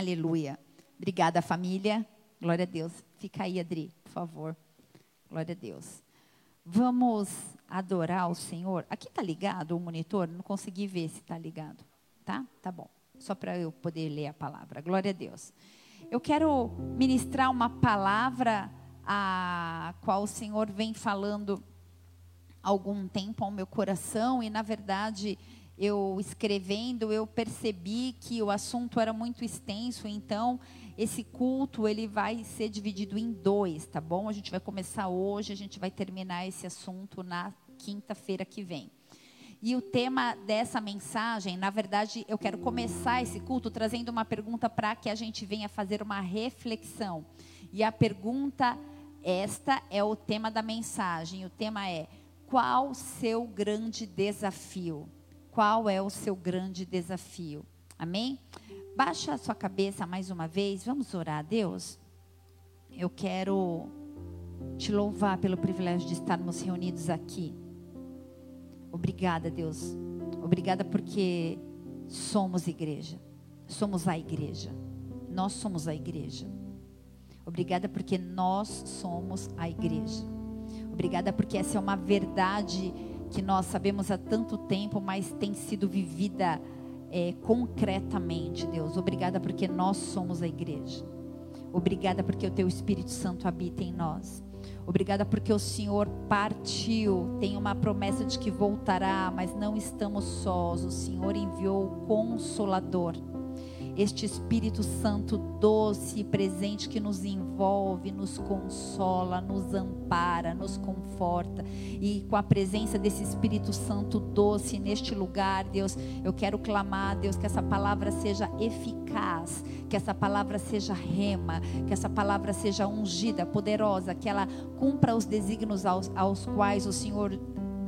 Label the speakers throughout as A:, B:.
A: Aleluia. Obrigada, família. Glória a Deus. Fica aí, Adri, por favor. Glória a Deus. Vamos adorar o Senhor. Aqui está ligado o monitor? Não consegui ver se está ligado. Tá? Tá bom. Só para eu poder ler a palavra. Glória a Deus. Eu quero ministrar uma palavra a qual o Senhor vem falando algum tempo ao meu coração e na verdade eu escrevendo eu percebi que o assunto era muito extenso, então esse culto ele vai ser dividido em dois, tá bom? A gente vai começar hoje, a gente vai terminar esse assunto na quinta-feira que vem. E o tema dessa mensagem, na verdade, eu quero começar esse culto trazendo uma pergunta para que a gente venha fazer uma reflexão. E a pergunta, esta é o tema da mensagem. O tema é: qual seu grande desafio? Qual é o seu grande desafio? Amém? Baixa a sua cabeça mais uma vez, vamos orar a Deus? Eu quero te louvar pelo privilégio de estarmos reunidos aqui. Obrigada, Deus. Obrigada porque somos igreja. Somos a igreja. Nós somos a igreja. Obrigada porque nós somos a igreja. Obrigada porque essa é uma verdade que nós sabemos há tanto tempo, mas tem sido vivida é, concretamente, Deus. Obrigada porque nós somos a igreja. Obrigada porque o Teu Espírito Santo habita em nós. Obrigada porque o Senhor partiu, tem uma promessa de que voltará, mas não estamos sós. O Senhor enviou o Consolador este Espírito Santo doce e presente que nos envolve, nos consola, nos ampara, nos conforta. E com a presença desse Espírito Santo doce neste lugar, Deus, eu quero clamar, Deus, que essa palavra seja eficaz, que essa palavra seja rema, que essa palavra seja ungida, poderosa, que ela cumpra os desígnios aos, aos quais o Senhor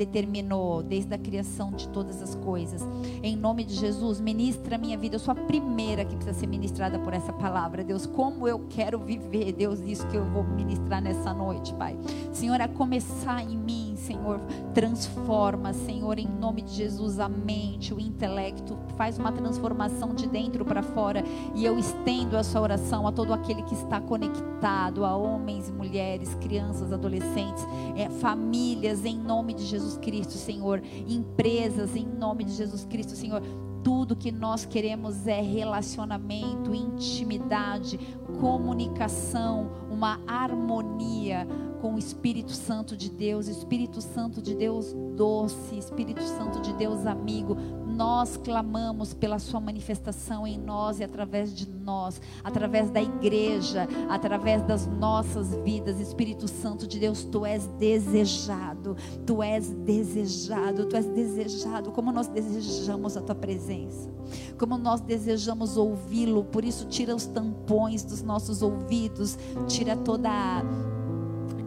A: determinou desde a criação de todas as coisas. Em nome de Jesus, ministra a minha vida. Eu sou a primeira que precisa ser ministrada por essa palavra. Deus, como eu quero viver, Deus, isso que eu vou ministrar nessa noite, Pai. Senhor, a começar em mim, Senhor, transforma, Senhor, em nome de Jesus, a mente, o intelecto, faz uma transformação de dentro para fora. E eu estendo essa oração a todo aquele que está conectado, a homens, mulheres, crianças, adolescentes, é, famílias, em nome de Jesus Cristo, Senhor. Empresas, em nome de Jesus Cristo, Senhor. Tudo que nós queremos é relacionamento, intimidade, comunicação, uma harmonia com o Espírito Santo de Deus, Espírito Santo de Deus doce, Espírito Santo de Deus amigo, nós clamamos pela Sua manifestação em nós e através de nós, através da igreja, através das nossas vidas. Espírito Santo de Deus, Tu és desejado, Tu és desejado, Tu és desejado. Como nós desejamos a Tua presença, como nós desejamos ouvi-lo. Por isso, tira os tampões dos nossos ouvidos, tira toda a.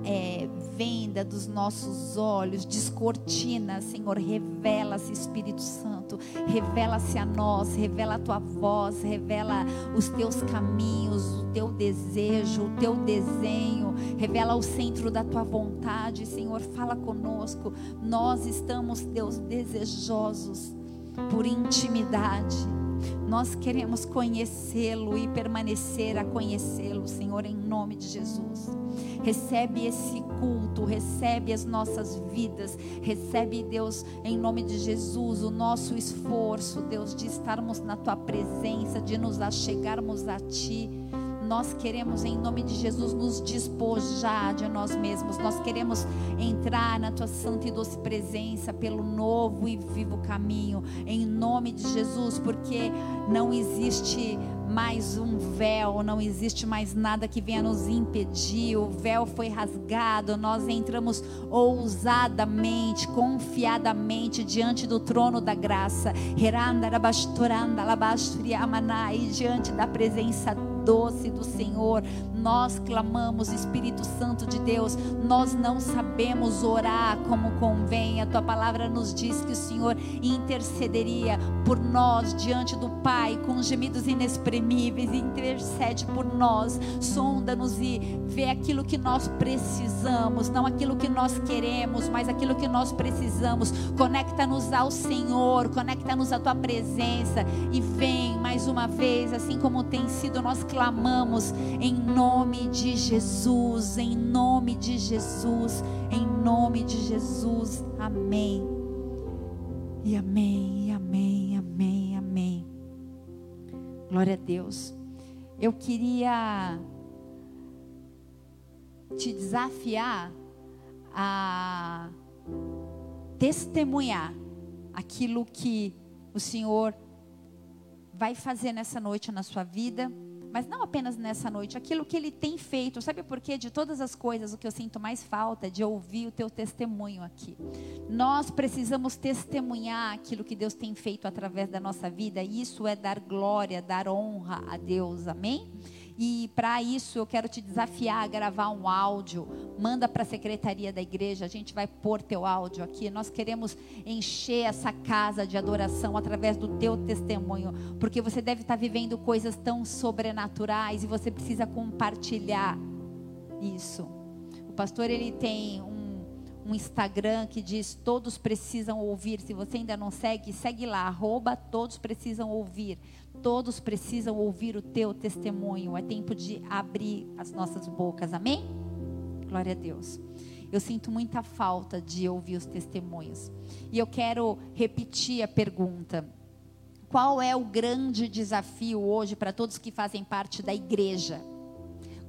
A: É, venda dos nossos olhos, descortina, Senhor, revela-se, Espírito Santo, revela-se a nós, revela a tua voz, revela os teus caminhos, o teu desejo, o teu desenho, revela o centro da tua vontade, Senhor, fala conosco. Nós estamos, Deus, desejosos por intimidade. Nós queremos conhecê-lo e permanecer a conhecê-lo, Senhor, em nome de Jesus. Recebe esse culto, recebe as nossas vidas, recebe, Deus, em nome de Jesus, o nosso esforço, Deus, de estarmos na tua presença, de nos achegarmos a ti. Nós queremos, em nome de Jesus, nos despojar de nós mesmos. Nós queremos entrar na tua santa e doce presença pelo novo e vivo caminho, em nome de Jesus, porque não existe mais um véu, não existe mais nada que venha nos impedir. O véu foi rasgado, nós entramos ousadamente, confiadamente diante do trono da graça. E diante da presença doce do Senhor nós clamamos, Espírito Santo de Deus, nós não sabemos orar como convém. A tua palavra nos diz que o Senhor intercederia por nós diante do Pai com gemidos inexprimíveis, intercede por nós, sonda-nos e vê aquilo que nós precisamos, não aquilo que nós queremos, mas aquilo que nós precisamos. Conecta-nos ao Senhor, conecta-nos à tua presença e vem mais uma vez, assim como tem sido, nós clamamos em nome de Jesus, em nome de Jesus, em nome de Jesus. Amém. E amém, e amém, amém, amém. Glória a Deus. Eu queria te desafiar a testemunhar aquilo que o Senhor vai fazer nessa noite na sua vida, mas não apenas nessa noite, aquilo que Ele tem feito. Sabe por quê? De todas as coisas, o que eu sinto mais falta é de ouvir o teu testemunho aqui. Nós precisamos testemunhar aquilo que Deus tem feito através da nossa vida, e isso é dar glória, dar honra a Deus, amém? E para isso eu quero te desafiar a gravar um áudio. Manda para a secretaria da igreja, a gente vai pôr teu áudio aqui. Nós queremos encher essa casa de adoração através do teu testemunho, porque você deve estar tá vivendo coisas tão sobrenaturais e você precisa compartilhar isso. O pastor ele tem um, um Instagram que diz todos precisam ouvir. Se você ainda não segue, segue lá, arroba todos precisam ouvir. Todos precisam ouvir o teu testemunho. É tempo de abrir as nossas bocas. Amém? Glória a Deus. Eu sinto muita falta de ouvir os testemunhos. E eu quero repetir a pergunta. Qual é o grande desafio hoje para todos que fazem parte da igreja?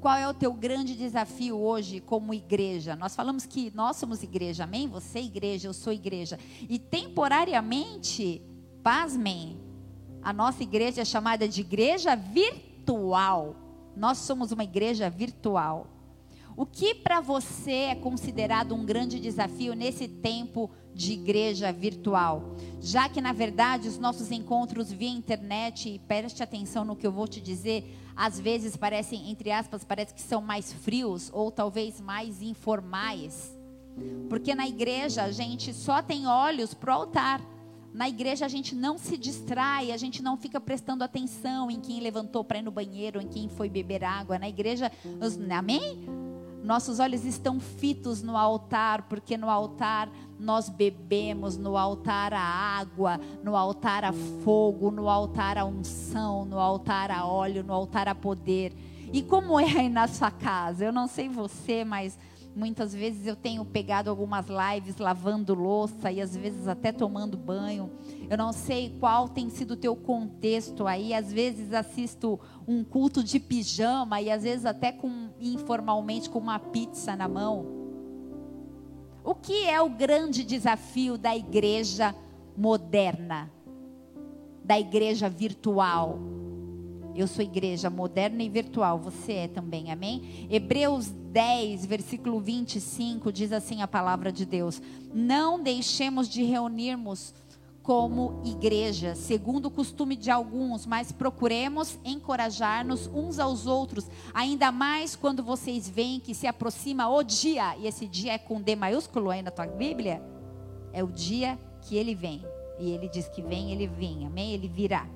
A: Qual é o teu grande desafio hoje como igreja? Nós falamos que nós somos igreja, amém? Você é igreja, eu sou igreja. E temporariamente, pasmem, a nossa igreja é chamada de igreja virtual. Nós somos uma igreja virtual. O que para você é considerado um grande desafio nesse tempo de igreja virtual? Já que, na verdade, os nossos encontros via internet, e preste atenção no que eu vou te dizer, às vezes parecem, entre aspas, parece que são mais frios ou talvez mais informais. Porque na igreja a gente só tem olhos para o altar. Na igreja a gente não se distrai, a gente não fica prestando atenção em quem levantou para ir no banheiro, em quem foi beber água. Na igreja, os, amém? Nossos olhos estão fitos no altar, porque no altar nós bebemos, no altar a água, no altar a fogo, no altar a unção, no altar a óleo, no altar a poder. E como é aí na sua casa? Eu não sei você, mas Muitas vezes eu tenho pegado algumas lives lavando louça e às vezes até tomando banho. Eu não sei qual tem sido o teu contexto aí. Às vezes assisto um culto de pijama e às vezes até com informalmente com uma pizza na mão. O que é o grande desafio da igreja moderna? Da igreja virtual? Eu sou igreja moderna e virtual, você é também, amém? Hebreus 10, versículo 25, diz assim a palavra de Deus: Não deixemos de reunirmos como igreja, segundo o costume de alguns, mas procuremos encorajar-nos uns aos outros, ainda mais quando vocês veem que se aproxima o dia, e esse dia é com D maiúsculo aí na tua Bíblia, é o dia que ele vem. E ele diz que vem, ele vem, amém? Ele virá.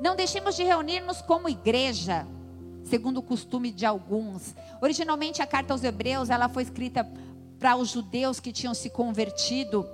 A: Não deixemos de reunir-nos como igreja, segundo o costume de alguns. Originalmente a carta aos Hebreus, ela foi escrita para os judeus que tinham se convertido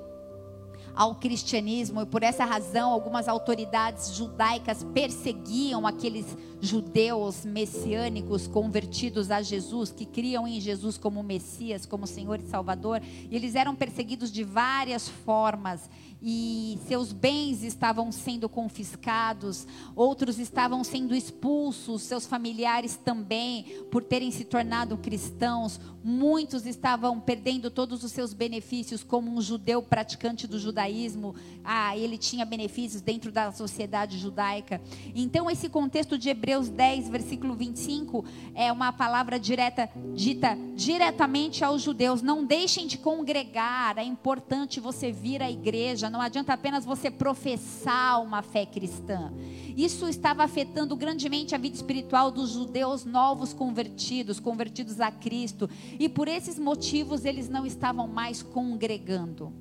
A: ao cristianismo e por essa razão algumas autoridades judaicas perseguiam aqueles judeus messiânicos convertidos a Jesus, que criam em Jesus como Messias, como Senhor e Salvador, e eles eram perseguidos de várias formas e seus bens estavam sendo confiscados, outros estavam sendo expulsos, seus familiares também, por terem se tornado cristãos, muitos estavam perdendo todos os seus benefícios, como um judeu praticante do judaísmo, ah, ele tinha benefícios dentro da sociedade judaica. Então, esse contexto de Hebreu Hebreus 10, versículo 25, é uma palavra direta, dita diretamente aos judeus: não deixem de congregar, é importante você vir à igreja, não adianta apenas você professar uma fé cristã. Isso estava afetando grandemente a vida espiritual dos judeus novos convertidos, convertidos a Cristo, e por esses motivos eles não estavam mais congregando.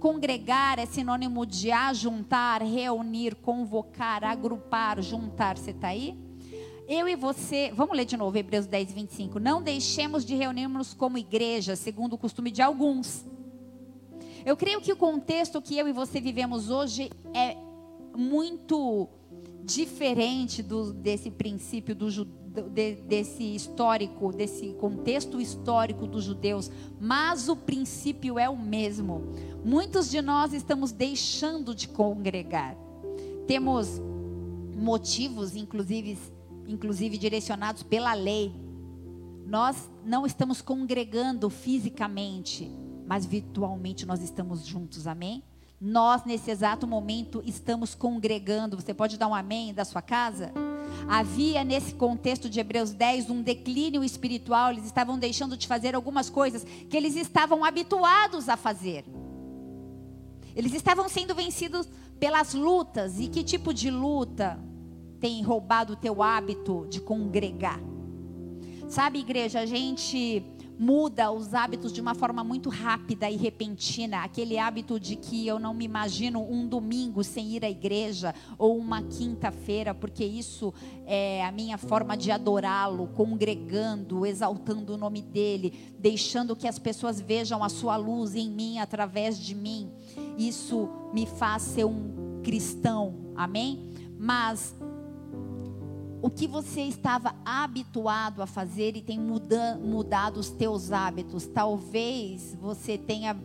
A: Congregar é sinônimo de ajuntar, reunir, convocar, agrupar, juntar. Você está aí? Eu e você, vamos ler de novo Hebreus 10, 25. Não deixemos de reunirmos como igreja, segundo o costume de alguns. Eu creio que o contexto que eu e você vivemos hoje é muito diferente do, desse princípio do, de, desse histórico, desse contexto histórico dos judeus, mas o princípio é o mesmo. Muitos de nós estamos deixando de congregar. Temos motivos, inclusive, inclusive direcionados pela lei. Nós não estamos congregando fisicamente, mas virtualmente nós estamos juntos, amém? Nós, nesse exato momento, estamos congregando. Você pode dar um amém da sua casa? Havia nesse contexto de Hebreus 10 um declínio espiritual, eles estavam deixando de fazer algumas coisas que eles estavam habituados a fazer. Eles estavam sendo vencidos pelas lutas. E que tipo de luta tem roubado o teu hábito de congregar? Sabe, igreja, a gente muda os hábitos de uma forma muito rápida e repentina. Aquele hábito de que eu não me imagino um domingo sem ir à igreja ou uma quinta-feira, porque isso é a minha forma de adorá-lo, congregando, exaltando o nome dele, deixando que as pessoas vejam a sua luz em mim através de mim. Isso me faz ser um cristão. Amém? Mas o que você estava habituado a fazer e tem muda, mudado os teus hábitos. Talvez você tenha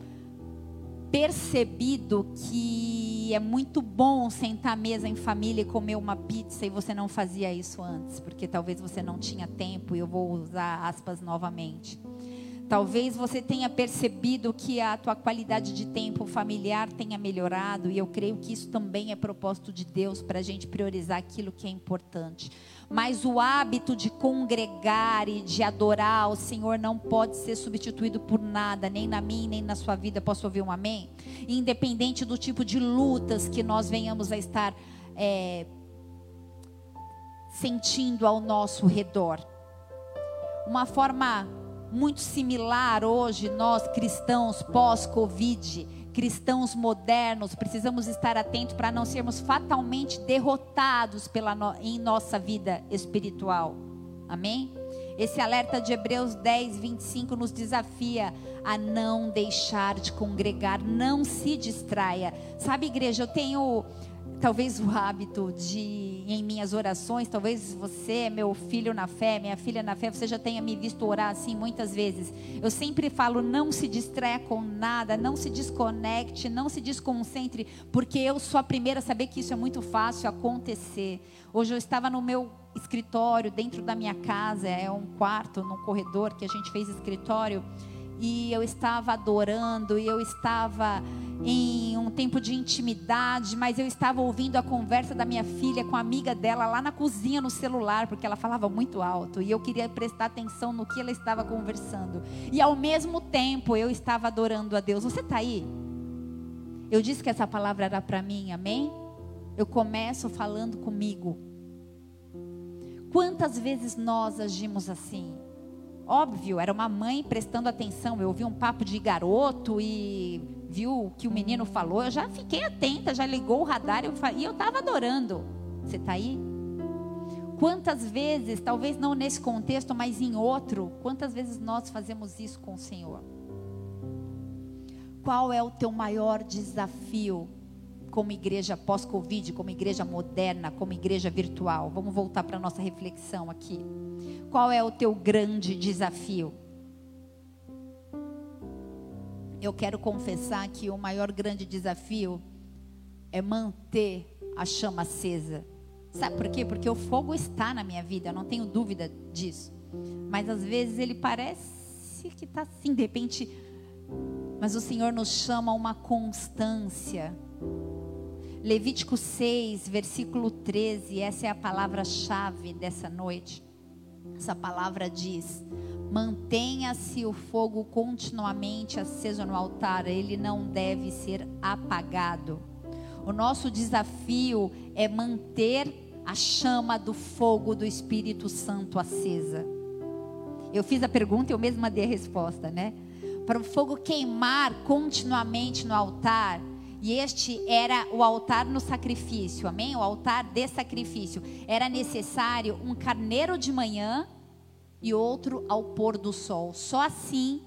A: percebido que é muito bom sentar à mesa em família e comer uma pizza e você não fazia isso antes, porque talvez você não tinha tempo e eu vou usar aspas novamente. Talvez você tenha percebido que a tua qualidade de tempo familiar tenha melhorado, e eu creio que isso também é propósito de Deus para a gente priorizar aquilo que é importante. Mas o hábito de congregar e de adorar o Senhor não pode ser substituído por nada, nem na minha, nem na sua vida. Posso ouvir um amém? Independente do tipo de lutas que nós venhamos a estar é, sentindo ao nosso redor. Uma forma muito similar hoje, nós cristãos pós-Covid, cristãos modernos, precisamos estar atentos para não sermos fatalmente derrotados pela no, em nossa vida espiritual. Amém? Esse alerta de Hebreus 10, 25 nos desafia a não deixar de congregar, não se distraia. Sabe, igreja, eu tenho talvez o hábito de, em minhas orações, talvez você, meu filho na fé, minha filha na fé, você já tenha me visto orar assim muitas vezes. Eu sempre falo: não se distraia com nada, não se desconecte, não se desconcentre, porque eu sou a primeira a saber que isso é muito fácil acontecer. Hoje eu estava no meu escritório, dentro da minha casa, é um quarto, num corredor que a gente fez escritório e eu estava adorando, e eu estava em um tempo de intimidade, mas eu estava ouvindo a conversa da minha filha com a amiga dela lá na cozinha no celular, porque ela falava muito alto, e eu queria prestar atenção no que ela estava conversando. E ao mesmo tempo eu estava adorando a Deus. Você está aí? Eu disse que essa palavra era para mim, amém? Eu começo falando comigo. Quantas vezes nós agimos assim? Óbvio, era uma mãe prestando atenção. Eu ouvi um papo de garoto e viu o que o menino falou. Eu já fiquei atenta, já ligou o radar e eu estava adorando. Você está aí? Quantas vezes, talvez não nesse contexto, mas em outro, quantas vezes nós fazemos isso com o Senhor? Qual é o teu maior desafio como igreja pós-Covid, como igreja moderna, como igreja virtual? Vamos voltar para a nossa reflexão aqui. Qual é o teu grande desafio? Eu quero confessar que o maior grande desafio é manter a chama acesa. Sabe por quê? Porque o fogo está na minha vida, eu não tenho dúvida disso. Mas às vezes ele parece que está assim, de repente. Mas o Senhor nos chama a uma constância Levítico 6, versículo 13, essa é a palavra-chave dessa noite. Essa palavra diz: Mantenha-se o fogo continuamente aceso no altar, ele não deve ser apagado. O nosso desafio é manter a chama do fogo do Espírito Santo acesa. Eu fiz a pergunta e eu mesma dei a resposta, né? Para o fogo queimar continuamente no altar, e este era o altar no sacrifício, amém? O altar de sacrifício. Era necessário um carneiro de manhã e outro ao pôr do sol. Só assim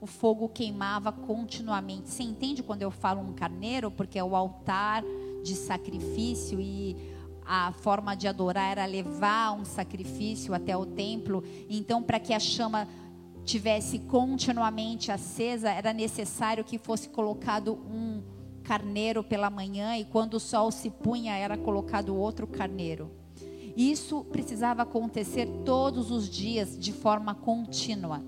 A: o fogo queimava continuamente. Você entende quando eu falo um carneiro? Porque é o altar de sacrifício e a forma de adorar era levar um sacrifício até o templo. Então, para que a chama tivesse continuamente acesa, era necessário que fosse colocado um carneiro pela manhã e quando o sol se punha, era colocado outro carneiro. Isso precisava acontecer todos os dias de forma contínua.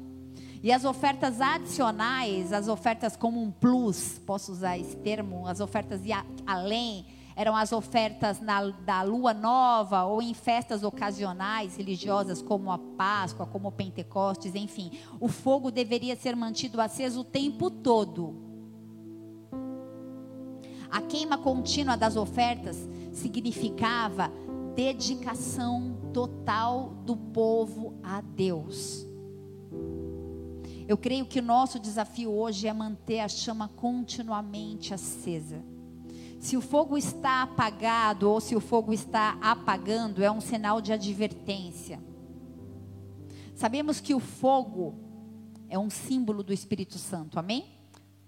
A: E as ofertas adicionais, as ofertas como um plus, posso usar esse termo, as ofertas além, eram as ofertas na, da lua nova ou em festas ocasionais religiosas como a Páscoa, como o Pentecostes, enfim. O fogo deveria ser mantido aceso o tempo todo. A queima contínua das ofertas significava dedicação total do povo a Deus. Eu creio que o nosso desafio hoje é manter a chama continuamente acesa. Se o fogo está apagado ou se o fogo está apagando, é um sinal de advertência. Sabemos que o fogo é um símbolo do Espírito Santo, amém?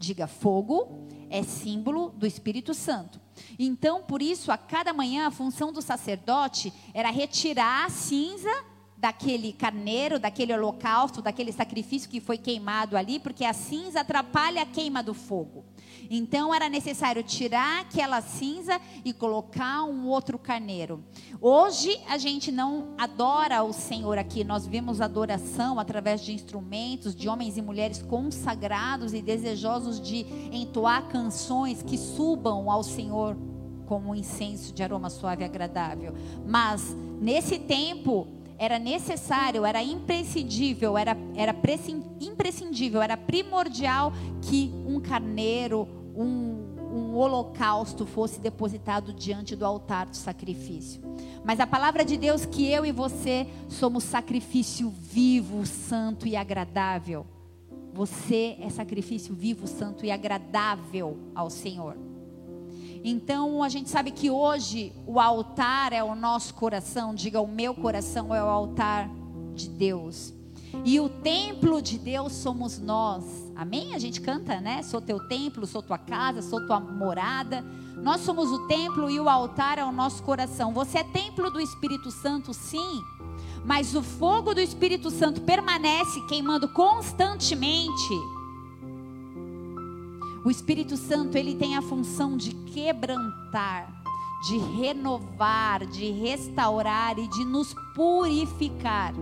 A: Diga fogo é símbolo do Espírito Santo. Então, por isso, a cada manhã a função do sacerdote era retirar a cinza daquele carneiro, daquele holocausto, daquele sacrifício que foi queimado ali, porque a cinza atrapalha a queima do fogo. Então era necessário tirar aquela cinza e colocar um outro carneiro. Hoje a gente não adora o Senhor aqui, nós vemos adoração através de instrumentos, de homens e mulheres consagrados e desejosos de entoar canções que subam ao Senhor como um incenso de aroma suave e agradável. Mas nesse tempo era necessário, era imprescindível, era, era imprescindível, era primordial que um carneiro, um, um holocausto fosse depositado diante do altar do sacrifício. Mas a palavra de Deus que eu e você somos sacrifício vivo, santo e agradável. Você é sacrifício vivo, santo e agradável ao Senhor. Então a gente sabe que hoje o altar é o nosso coração, diga o meu coração é o altar de Deus. E o templo de Deus somos nós. Amém? A gente canta, né? Sou teu templo, sou tua casa, sou tua morada. Nós somos o templo e o altar é o nosso coração. Você é templo do Espírito Santo, sim. Mas o fogo do Espírito Santo permanece queimando constantemente o Espírito Santo, ele tem a função de quebrantar, de renovar, de restaurar e de nos purificar.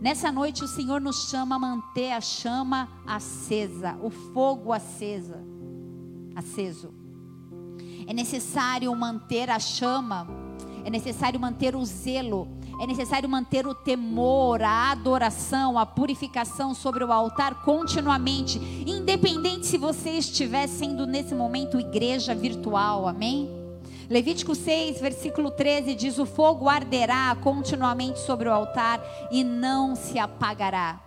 A: Nessa noite o Senhor nos chama a manter a chama acesa, o fogo acesa, aceso. É necessário manter a chama, é necessário manter o zelo, é necessário manter o temor, a adoração, a purificação sobre o altar continuamente, independente se você estiver sendo nesse momento igreja virtual, amém? Levítico 6, versículo 13 diz: O fogo arderá continuamente sobre o altar e não se apagará.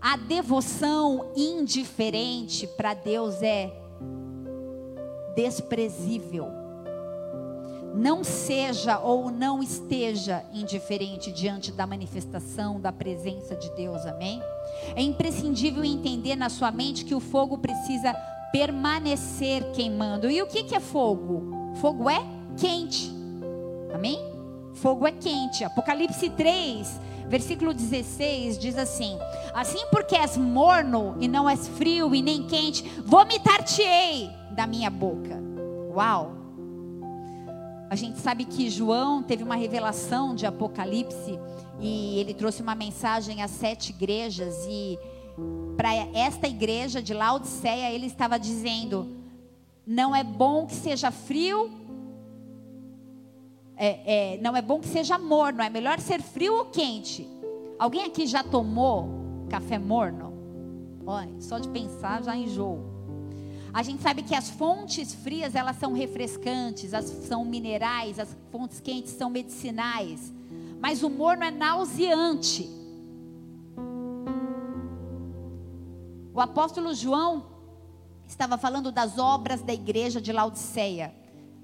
A: A devoção indiferente para Deus é desprezível não seja ou não esteja indiferente diante da manifestação da presença de Deus, amém? É imprescindível entender na sua mente que o fogo precisa permanecer queimando. E o que, que é fogo? Fogo é quente, amém? Fogo é quente. Apocalipse 3, versículo 16 diz assim: Assim porque és morno e não és frio e nem quente, vomitar-te-ei da minha boca. Uau! A gente sabe que João teve uma revelação de Apocalipse e ele trouxe uma mensagem às sete igrejas e para esta igreja de Laodiceia ele estava dizendo: Não é bom que seja frio. É, é, não é bom que seja morno. É melhor ser frio ou quente. Alguém aqui já tomou café morno? Olha, só de pensar já enjoo. A gente sabe que as fontes frias elas são refrescantes, as, são minerais, as fontes quentes são medicinais. Mas o morno é nauseante. O apóstolo João estava falando das obras da igreja de Laodiceia.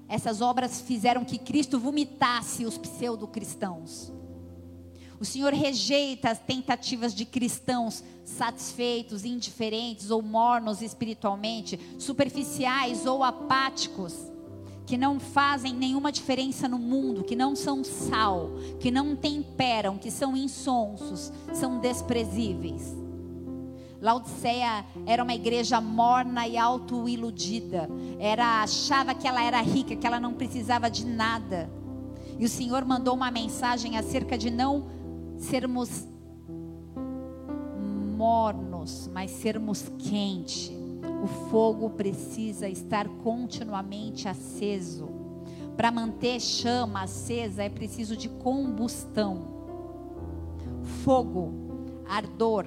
A: Essas obras fizeram que Cristo vomitasse os pseudo-cristãos. O Senhor rejeita as tentativas de cristãos satisfeitos, indiferentes ou mornos espiritualmente, superficiais ou apáticos, que não fazem nenhuma diferença no mundo, que não são sal, que não temperam, que são insonsos, são desprezíveis. Laodiceia era uma igreja morna e autoiludida. Era achava que ela era rica, que ela não precisava de nada. E o Senhor mandou uma mensagem acerca de não sermos mornos, mas sermos quente. O fogo precisa estar continuamente aceso. Para manter chama acesa é preciso de combustão. Fogo, ardor,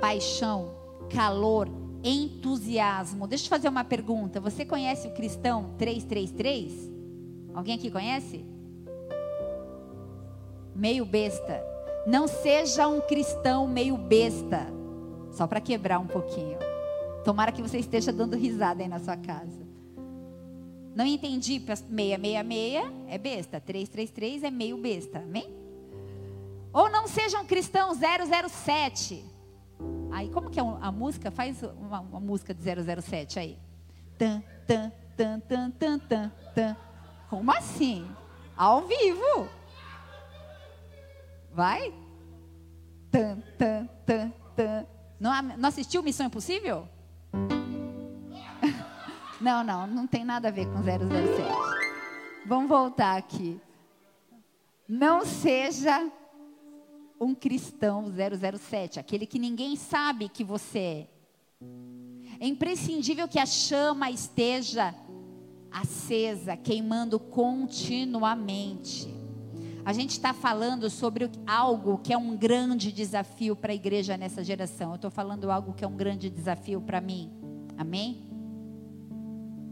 A: paixão, calor, entusiasmo. Deixa eu fazer uma pergunta. Você conhece o cristão 333? Alguém aqui conhece? Meio besta. Não seja um cristão meio besta. Só para quebrar um pouquinho. Tomara que você esteja dando risada aí na sua casa. Não entendi. 666 é besta. 333 é meio besta. Amém? Ou não seja um cristão 007. Aí, como que é a música? Faz uma, uma música de 007 aí. Tan, tan, tan, tan, tan, tan. Como assim? Ao vivo. Vai? Tan, tan, tan, tan. Não, não assistiu Missão Impossível? Não, não, não tem nada a ver com 007. Vamos voltar aqui. Não seja um cristão 007, aquele que ninguém sabe que você é. É imprescindível que a chama esteja acesa, queimando continuamente. A gente está falando sobre algo que é um grande desafio para a igreja nessa geração. Eu estou falando algo que é um grande desafio para mim. Amém?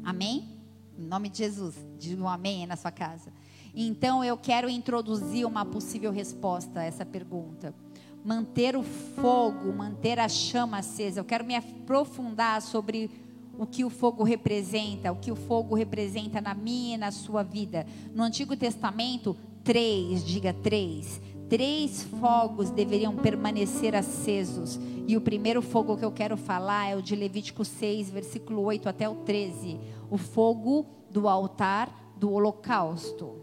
A: Amém? Em nome de Jesus. Diga um amém aí na sua casa. Então eu quero introduzir uma possível resposta a essa pergunta. Manter o fogo, manter a chama acesa. Eu quero me aprofundar sobre o que o fogo representa, o que o fogo representa na minha e na sua vida. No Antigo Testamento, três, diga três, três fogos deveriam permanecer acesos. E o primeiro fogo que eu quero falar é o de Levítico 6, versículo 8 até o 13. O fogo do altar do holocausto.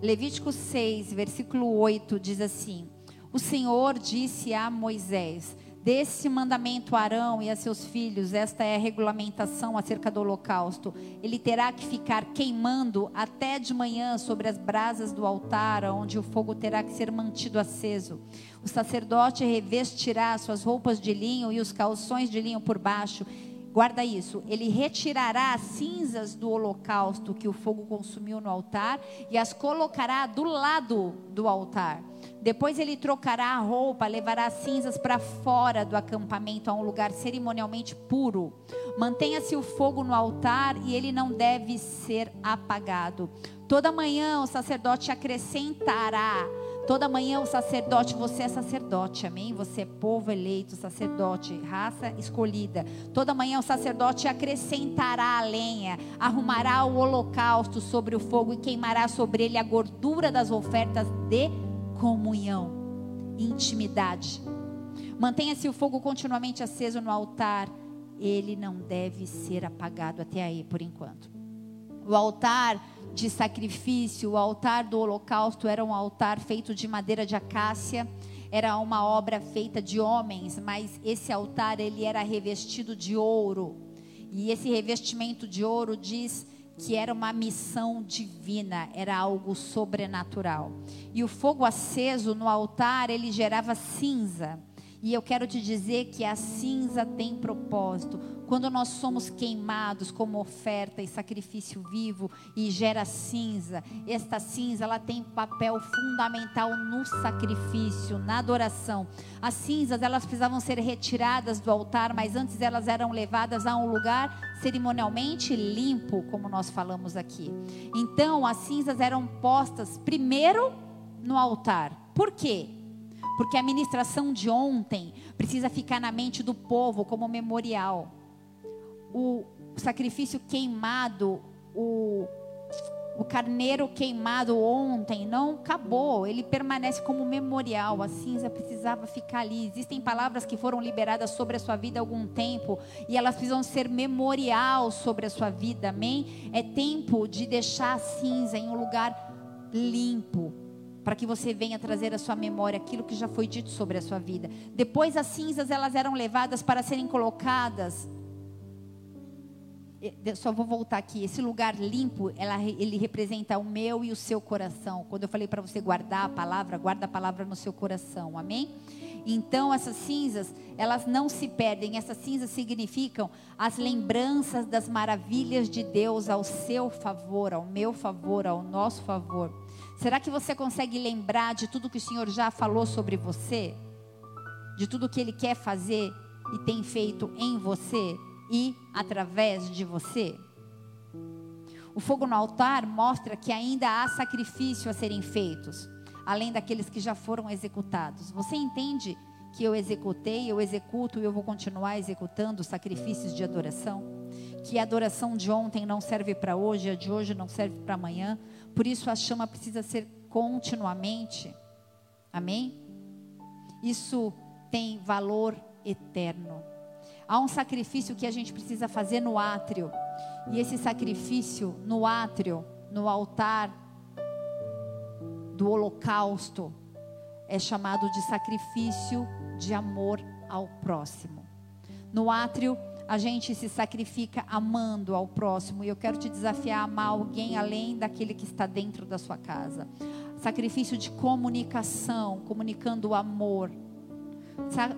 A: Levítico 6, versículo 8 diz assim: O Senhor disse a Moisés: Desse mandamento a Arão e a seus filhos, esta é a regulamentação acerca do holocausto. Ele terá que ficar queimando até de manhã sobre as brasas do altar, onde o fogo terá que ser mantido aceso. O sacerdote revestirá suas roupas de linho e os calções de linho por baixo Guarda isso. Ele retirará as cinzas do holocausto que o fogo consumiu no altar e as colocará do lado do altar. Depois ele trocará a roupa, levará as cinzas para fora do acampamento a um lugar cerimonialmente puro. Mantenha-se o fogo no altar e ele não deve ser apagado. Toda manhã o sacerdote acrescentará Toda manhã o sacerdote, você é sacerdote, amém? Você é povo eleito, sacerdote, raça escolhida. Toda manhã o sacerdote acrescentará a lenha, arrumará o holocausto sobre o fogo e queimará sobre ele a gordura das ofertas de comunhão, intimidade. Mantenha-se o fogo continuamente aceso no altar, ele não deve ser apagado até aí por enquanto. O altar de sacrifício, o altar do holocausto era um altar feito de madeira de acácia, era uma obra feita de homens, mas esse altar ele era revestido de ouro. E esse revestimento de ouro diz que era uma missão divina, era algo sobrenatural. E o fogo aceso no altar, ele gerava cinza. E eu quero te dizer que a cinza tem propósito. Quando nós somos queimados como oferta e sacrifício vivo e gera cinza, esta cinza ela tem papel fundamental no sacrifício, na adoração. As cinzas elas precisavam ser retiradas do altar, mas antes elas eram levadas a um lugar cerimonialmente limpo, como nós falamos aqui. Então as cinzas eram postas primeiro no altar. Por quê? Porque a ministração de ontem precisa ficar na mente do povo como memorial. O sacrifício queimado, o, o carneiro queimado ontem não acabou, ele permanece como memorial. A cinza precisava ficar ali. Existem palavras que foram liberadas sobre a sua vida há algum tempo e elas precisam ser memorial sobre a sua vida, amém? É tempo de deixar a cinza em um lugar limpo, para que você venha trazer à sua memória aquilo que já foi dito sobre a sua vida. Depois as cinzas elas eram levadas para serem colocadas. Só vou voltar aqui. Esse lugar limpo, ela, ele representa o meu e o seu coração. Quando eu falei para você guardar a palavra, guarda a palavra no seu coração. Amém? Então essas cinzas, elas não se perdem. Essas cinzas significam as lembranças das maravilhas de Deus ao seu favor, ao meu favor, ao nosso favor. Será que você consegue lembrar de tudo que o Senhor já falou sobre você? De tudo que Ele quer fazer e tem feito em você e através de você? O fogo no altar mostra que ainda há sacrifício a serem feitos, além daqueles que já foram executados. Você entende que eu executei, eu executo e eu vou continuar executando sacrifícios de adoração? Que a adoração de ontem não serve para hoje, a de hoje não serve para amanhã, por isso a chama precisa ser continuamente. Amém? Isso tem valor eterno. Há um sacrifício que a gente precisa fazer no átrio. E esse sacrifício no átrio, no altar do holocausto, é chamado de sacrifício de amor ao próximo. No átrio, a gente se sacrifica amando ao próximo. E eu quero te desafiar a amar alguém além daquele que está dentro da sua casa. Sacrifício de comunicação, comunicando o amor.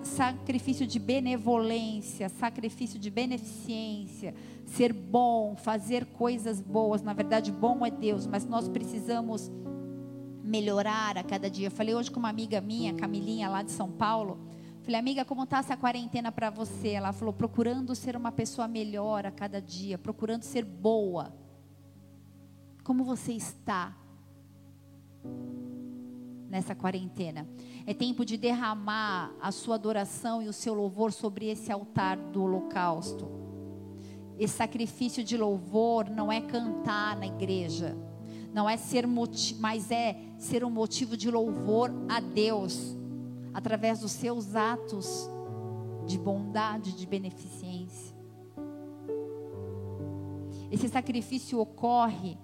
A: Sacrifício de benevolência, sacrifício de beneficência, ser bom, fazer coisas boas. Na verdade, bom é Deus, mas nós precisamos melhorar a cada dia. Eu falei hoje com uma amiga minha, Camilinha, lá de São Paulo. Falei, amiga, como está essa quarentena para você? Ela falou, procurando ser uma pessoa melhor a cada dia, procurando ser boa. Como você está nessa quarentena? É tempo de derramar a sua adoração e o seu louvor sobre esse altar do holocausto. Esse sacrifício de louvor não é cantar na igreja, não é ser mas é ser um motivo de louvor a Deus através dos seus atos de bondade, de beneficência. Esse sacrifício ocorre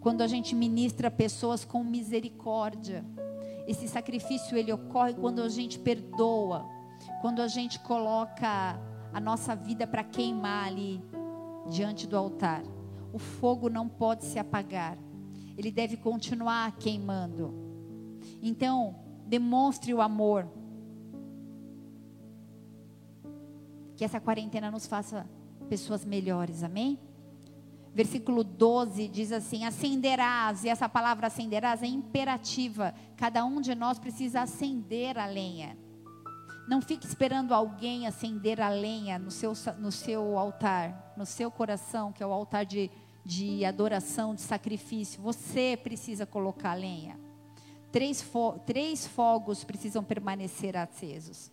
A: quando a gente ministra pessoas com misericórdia. Esse sacrifício ele ocorre quando a gente perdoa, quando a gente coloca a nossa vida para queimar ali diante do altar. O fogo não pode se apagar. Ele deve continuar queimando. Então, demonstre o amor. Que essa quarentena nos faça pessoas melhores, amém? Versículo 12 diz assim: acenderás, e essa palavra acenderás é imperativa. Cada um de nós precisa acender a lenha. Não fique esperando alguém acender a lenha no seu, no seu altar, no seu coração, que é o altar de, de adoração, de sacrifício. Você precisa colocar a lenha. Três, fo três fogos precisam permanecer acesos.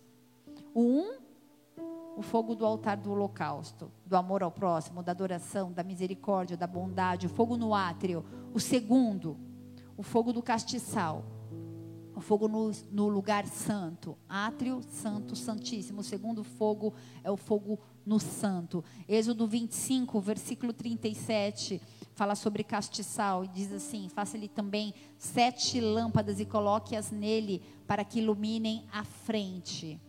A: O um, o fogo do altar do holocausto, do amor ao próximo, da adoração, da misericórdia, da bondade, o fogo no átrio. O segundo, o fogo do castiçal, o fogo no, no, lugar santo, átrio, santo, santíssimo. O segundo fogo é o fogo no santo. Êxodo 25, versículo 37 fala sobre castiçal e diz assim: faça-lhe também sete lâmpadas e coloque-as nele para que iluminem a frente.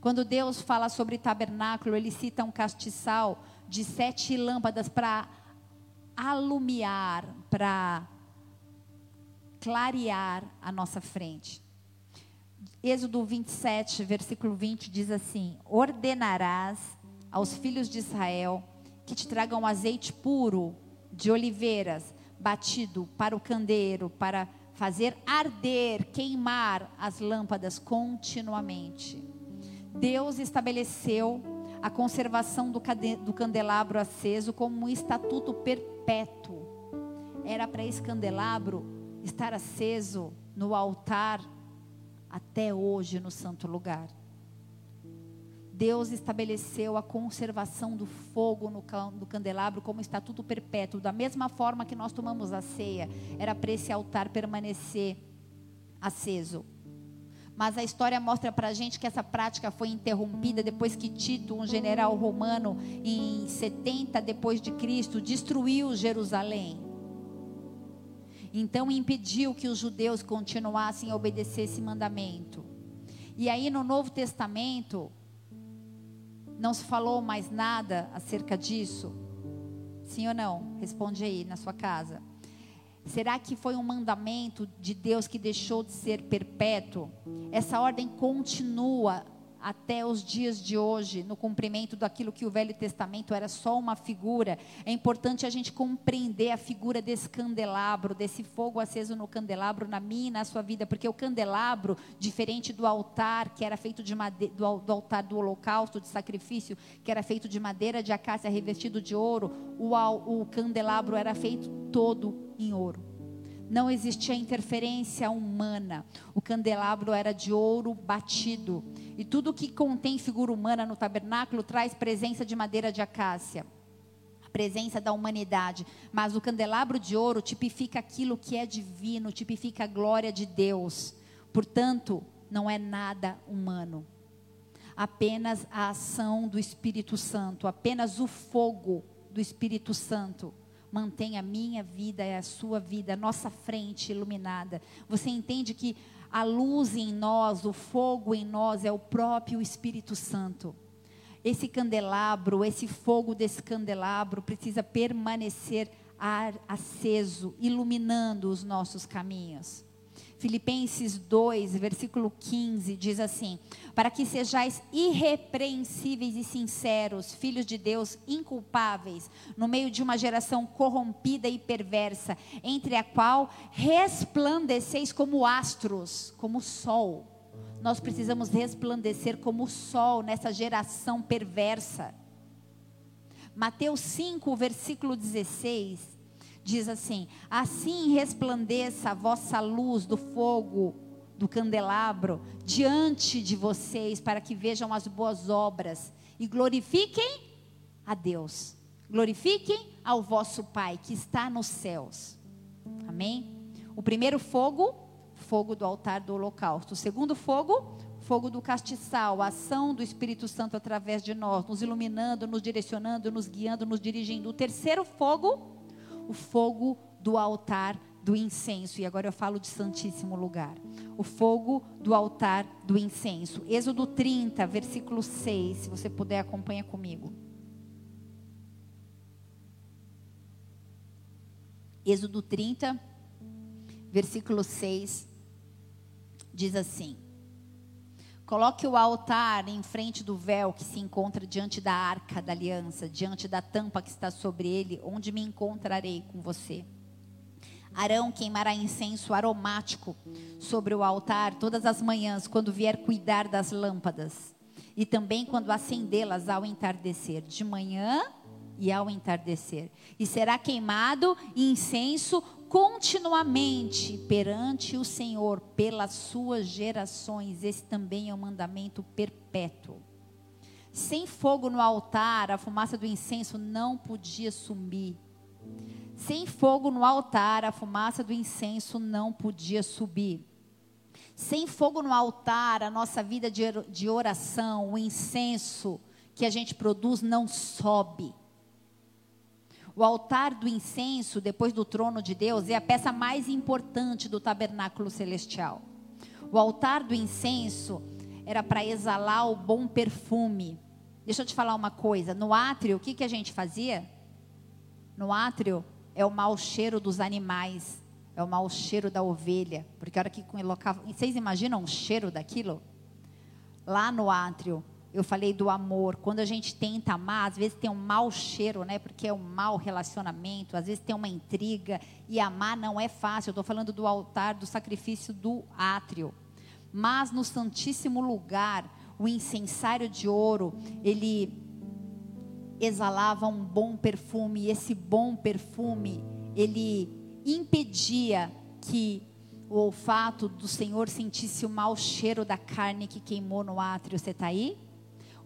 A: Quando Deus fala sobre tabernáculo, ele cita um castiçal de sete lâmpadas para alumiar, para clarear a nossa frente. Êxodo 27, versículo 20 diz assim: Ordenarás aos filhos de Israel que te tragam azeite puro de oliveiras, batido para o candeeiro, para fazer arder, queimar as lâmpadas continuamente. Deus estabeleceu a conservação do, do candelabro aceso como um estatuto perpétuo. Era para esse candelabro estar aceso no altar até hoje no santo lugar. Deus estabeleceu a conservação do fogo no, candelabro como estatuto perpétuo, da mesma forma que nós tomamos a ceia, era para esse altar permanecer aceso. Mas a história mostra para a gente que essa prática foi interrompida depois que Tito, um general romano, em 70 depois de Cristo, destruiu Jerusalém. Então impediu que os judeus continuassem a obedecer esse mandamento. E aí no Novo Testamento, não se falou mais nada acerca disso? Sim ou não? Responde aí na sua casa. Será que foi um mandamento de Deus que deixou de ser perpétuo? Essa ordem continua até os dias de hoje, no cumprimento daquilo que o Velho Testamento era só uma figura, é importante a gente compreender a figura desse candelabro, desse fogo aceso no candelabro, na minha e na sua vida, porque o candelabro, diferente do altar, que era feito de madeira, do, do altar do holocausto, de sacrifício, que era feito de madeira de acácia revestido de ouro, o, o candelabro era feito todo em ouro não existia interferência humana. O candelabro era de ouro batido. E tudo que contém figura humana no tabernáculo traz presença de madeira de acácia. Presença da humanidade. Mas o candelabro de ouro tipifica aquilo que é divino, tipifica a glória de Deus. Portanto, não é nada humano. Apenas a ação do Espírito Santo, apenas o fogo do Espírito Santo mantém a minha vida e a sua vida, a nossa frente iluminada. Você entende que a luz em nós, o fogo em nós é o próprio Espírito Santo. Esse candelabro, esse fogo desse candelabro precisa permanecer aceso, iluminando os nossos caminhos. Filipenses 2, versículo 15, diz assim: Para que sejais irrepreensíveis e sinceros, filhos de Deus, inculpáveis, no meio de uma geração corrompida e perversa, entre a qual resplandeceis como astros, como sol. Nós precisamos resplandecer como sol nessa geração perversa. Mateus 5, versículo 16 diz assim: Assim resplandeça a vossa luz do fogo do candelabro diante de vocês, para que vejam as boas obras e glorifiquem a Deus. Glorifiquem ao vosso Pai que está nos céus. Amém? O primeiro fogo, fogo do altar do holocausto. O segundo fogo, fogo do castiçal, a ação do Espírito Santo através de nós, nos iluminando, nos direcionando, nos guiando, nos dirigindo. O terceiro fogo, o fogo do altar do incenso. E agora eu falo de Santíssimo Lugar. O fogo do altar do incenso. Êxodo 30, versículo 6. Se você puder, acompanha comigo. Êxodo 30, versículo 6, diz assim: Coloque o altar em frente do véu que se encontra diante da arca da aliança, diante da tampa que está sobre ele, onde me encontrarei com você. Arão queimará incenso aromático sobre o altar todas as manhãs, quando vier cuidar das lâmpadas, e também quando acendê-las ao entardecer, de manhã e ao entardecer. E será queimado incenso continuamente perante o Senhor pelas suas gerações. Esse também é um mandamento perpétuo. Sem fogo no altar, a fumaça do incenso não podia sumir. Sem fogo no altar, a fumaça do incenso não podia subir. Sem fogo no altar, a nossa vida de oração, o incenso que a gente produz não sobe. O altar do incenso, depois do trono de Deus, é a peça mais importante do tabernáculo celestial. O altar do incenso era para exalar o bom perfume. Deixa eu te falar uma coisa: no átrio, o que, que a gente fazia? No átrio é o mau cheiro dos animais. É o mau cheiro da ovelha. Porque a hora que colocava. Vocês imaginam o cheiro daquilo? Lá no átrio, eu falei do amor. Quando a gente tenta amar, às vezes tem um mau cheiro, né? Porque é um mau relacionamento, às vezes tem uma intriga. E amar não é fácil. Eu estou falando do altar, do sacrifício do átrio. Mas no Santíssimo Lugar, o incensário de ouro, ele exalava um bom perfume. E esse bom perfume, ele impedia que o olfato do Senhor sentisse o mau cheiro da carne que queimou no átrio. Você está aí?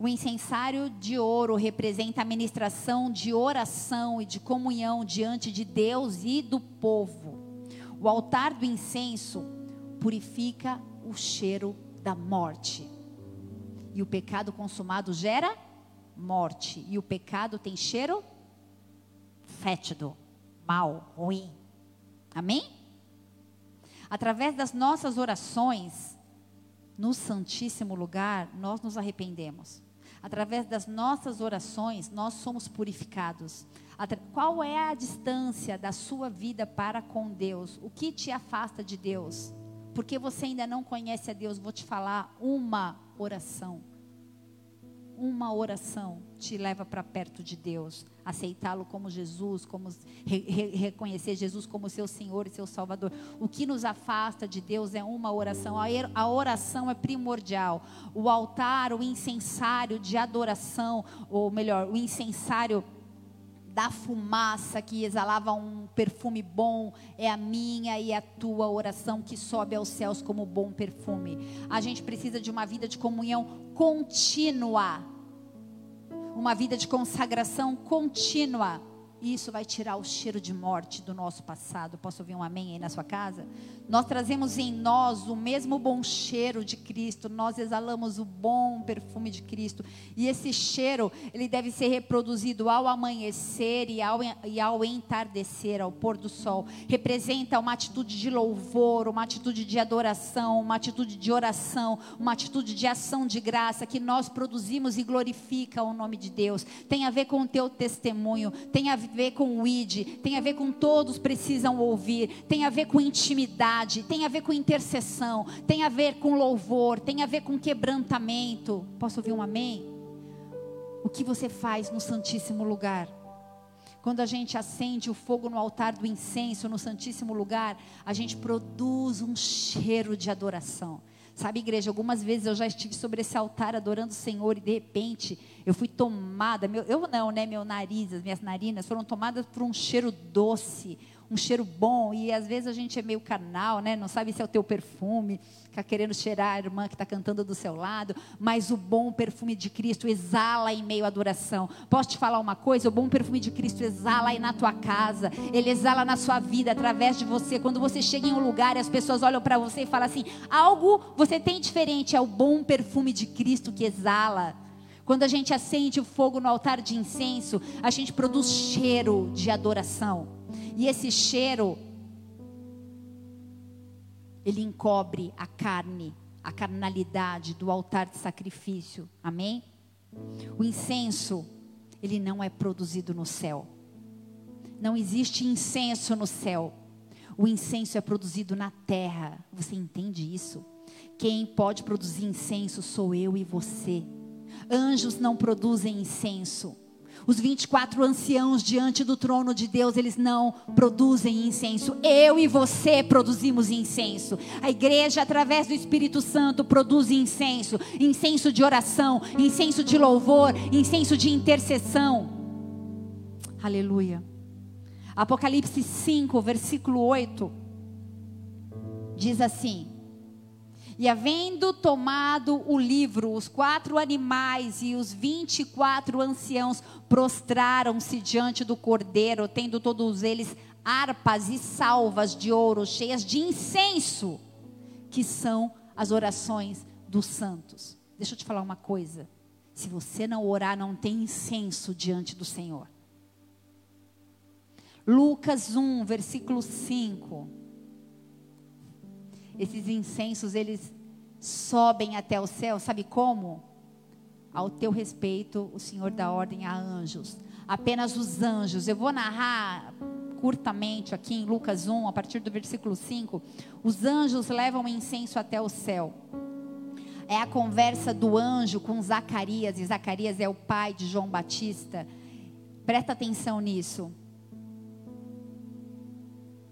A: O incensário de ouro representa a ministração de oração e de comunhão diante de Deus e do povo. O altar do incenso purifica o cheiro da morte. E o pecado consumado gera morte. E o pecado tem cheiro fétido, mal, ruim. Amém? Através das nossas orações, no Santíssimo Lugar, nós nos arrependemos. Através das nossas orações, nós somos purificados. Qual é a distância da sua vida para com Deus? O que te afasta de Deus? Porque você ainda não conhece a Deus, vou te falar uma oração uma oração te leva para perto de Deus, aceitá-lo como Jesus, como re, re, reconhecer Jesus como seu Senhor e seu Salvador. O que nos afasta de Deus é uma oração. A oração é primordial. O altar, o incensário de adoração, ou melhor, o incensário da fumaça que exalava um perfume bom, é a minha e a tua oração que sobe aos céus como bom perfume. A gente precisa de uma vida de comunhão contínua, uma vida de consagração contínua. Isso vai tirar o cheiro de morte do nosso passado. Posso ouvir um amém aí na sua casa? Nós trazemos em nós o mesmo bom cheiro de Cristo, nós exalamos o bom perfume de Cristo. E esse cheiro, ele deve ser reproduzido ao amanhecer e ao, e ao entardecer, ao pôr do sol. Representa uma atitude de louvor, uma atitude de adoração, uma atitude de oração, uma atitude de ação de graça que nós produzimos e glorifica o nome de Deus. Tem a ver com o teu testemunho, tem a ver com o ID, tem a ver com todos precisam ouvir, tem a ver com intimidade tem a ver com intercessão, tem a ver com louvor, tem a ver com quebrantamento. Posso ouvir um amém? O que você faz no Santíssimo Lugar? Quando a gente acende o fogo no altar do incenso, no Santíssimo Lugar, a gente produz um cheiro de adoração. Sabe, igreja, algumas vezes eu já estive sobre esse altar adorando o Senhor e de repente eu fui tomada, meu, eu não, né, meu nariz, as minhas narinas foram tomadas por um cheiro doce, um cheiro bom, e às vezes a gente é meio carnal, né? Não sabe se é o teu perfume, fica querendo cheirar a irmã que está cantando do seu lado, mas o bom perfume de Cristo exala em meio à adoração. Posso te falar uma coisa? O bom perfume de Cristo exala aí na tua casa, ele exala na sua vida, através de você. Quando você chega em um lugar e as pessoas olham para você e falam assim: algo você tem diferente, é o bom perfume de Cristo que exala. Quando a gente acende o fogo no altar de incenso, a gente produz cheiro de adoração. E esse cheiro, ele encobre a carne, a carnalidade do altar de sacrifício. Amém? O incenso, ele não é produzido no céu. Não existe incenso no céu. O incenso é produzido na terra. Você entende isso? Quem pode produzir incenso sou eu e você. Anjos não produzem incenso. Os 24 anciãos diante do trono de Deus, eles não produzem incenso. Eu e você produzimos incenso. A igreja, através do Espírito Santo, produz incenso. Incenso de oração, incenso de louvor, incenso de intercessão. Aleluia. Apocalipse 5, versículo 8, diz assim: e havendo tomado o livro, os quatro animais e os vinte e quatro anciãos prostraram-se diante do cordeiro, tendo todos eles harpas e salvas de ouro cheias de incenso, que são as orações dos santos. Deixa eu te falar uma coisa. Se você não orar, não tem incenso diante do Senhor. Lucas 1, versículo 5 esses incensos, eles sobem até o céu, sabe como? Ao teu respeito, o Senhor dá ordem a anjos. Apenas os anjos. Eu vou narrar curtamente aqui em Lucas 1, a partir do versículo 5, os anjos levam o incenso até o céu. É a conversa do anjo com Zacarias, e Zacarias é o pai de João Batista. Presta atenção nisso.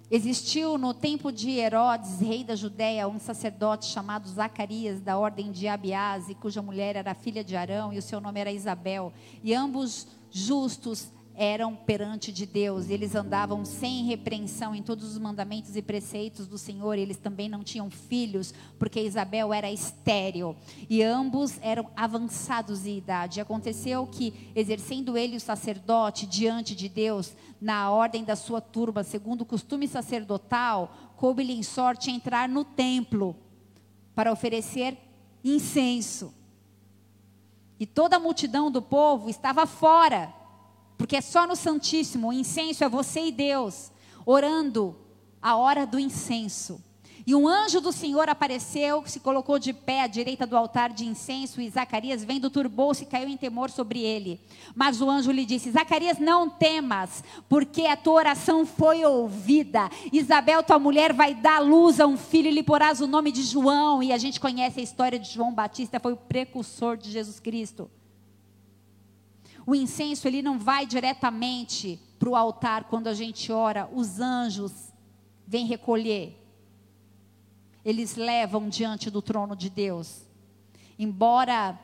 A: Existiu no tempo de Herodes, rei da Judéia, um sacerdote chamado Zacarias, da ordem de Abiás, cuja mulher era filha de Arão, e o seu nome era Isabel. E ambos justos eram perante de Deus, eles andavam sem repreensão em todos os mandamentos e preceitos do Senhor, eles também não tinham filhos, porque Isabel era estéril, e ambos eram avançados em idade. Aconteceu que, exercendo ele o sacerdote diante de Deus, na ordem da sua turma, segundo o costume sacerdotal, coube-lhe em sorte entrar no templo para oferecer incenso. E toda a multidão do povo estava fora porque é só no Santíssimo, o incenso é você e Deus, orando a hora do incenso. E um anjo do Senhor apareceu, se colocou de pé à direita do altar de incenso, e Zacarias, vendo, turbou-se e caiu em temor sobre ele. Mas o anjo lhe disse: Zacarias, não temas, porque a tua oração foi ouvida. Isabel, tua mulher, vai dar luz a um filho e lhe porás o nome de João. E a gente conhece a história de João Batista, foi o precursor de Jesus Cristo. O incenso ele não vai diretamente para o altar quando a gente ora, os anjos vêm recolher. Eles levam diante do trono de Deus. Embora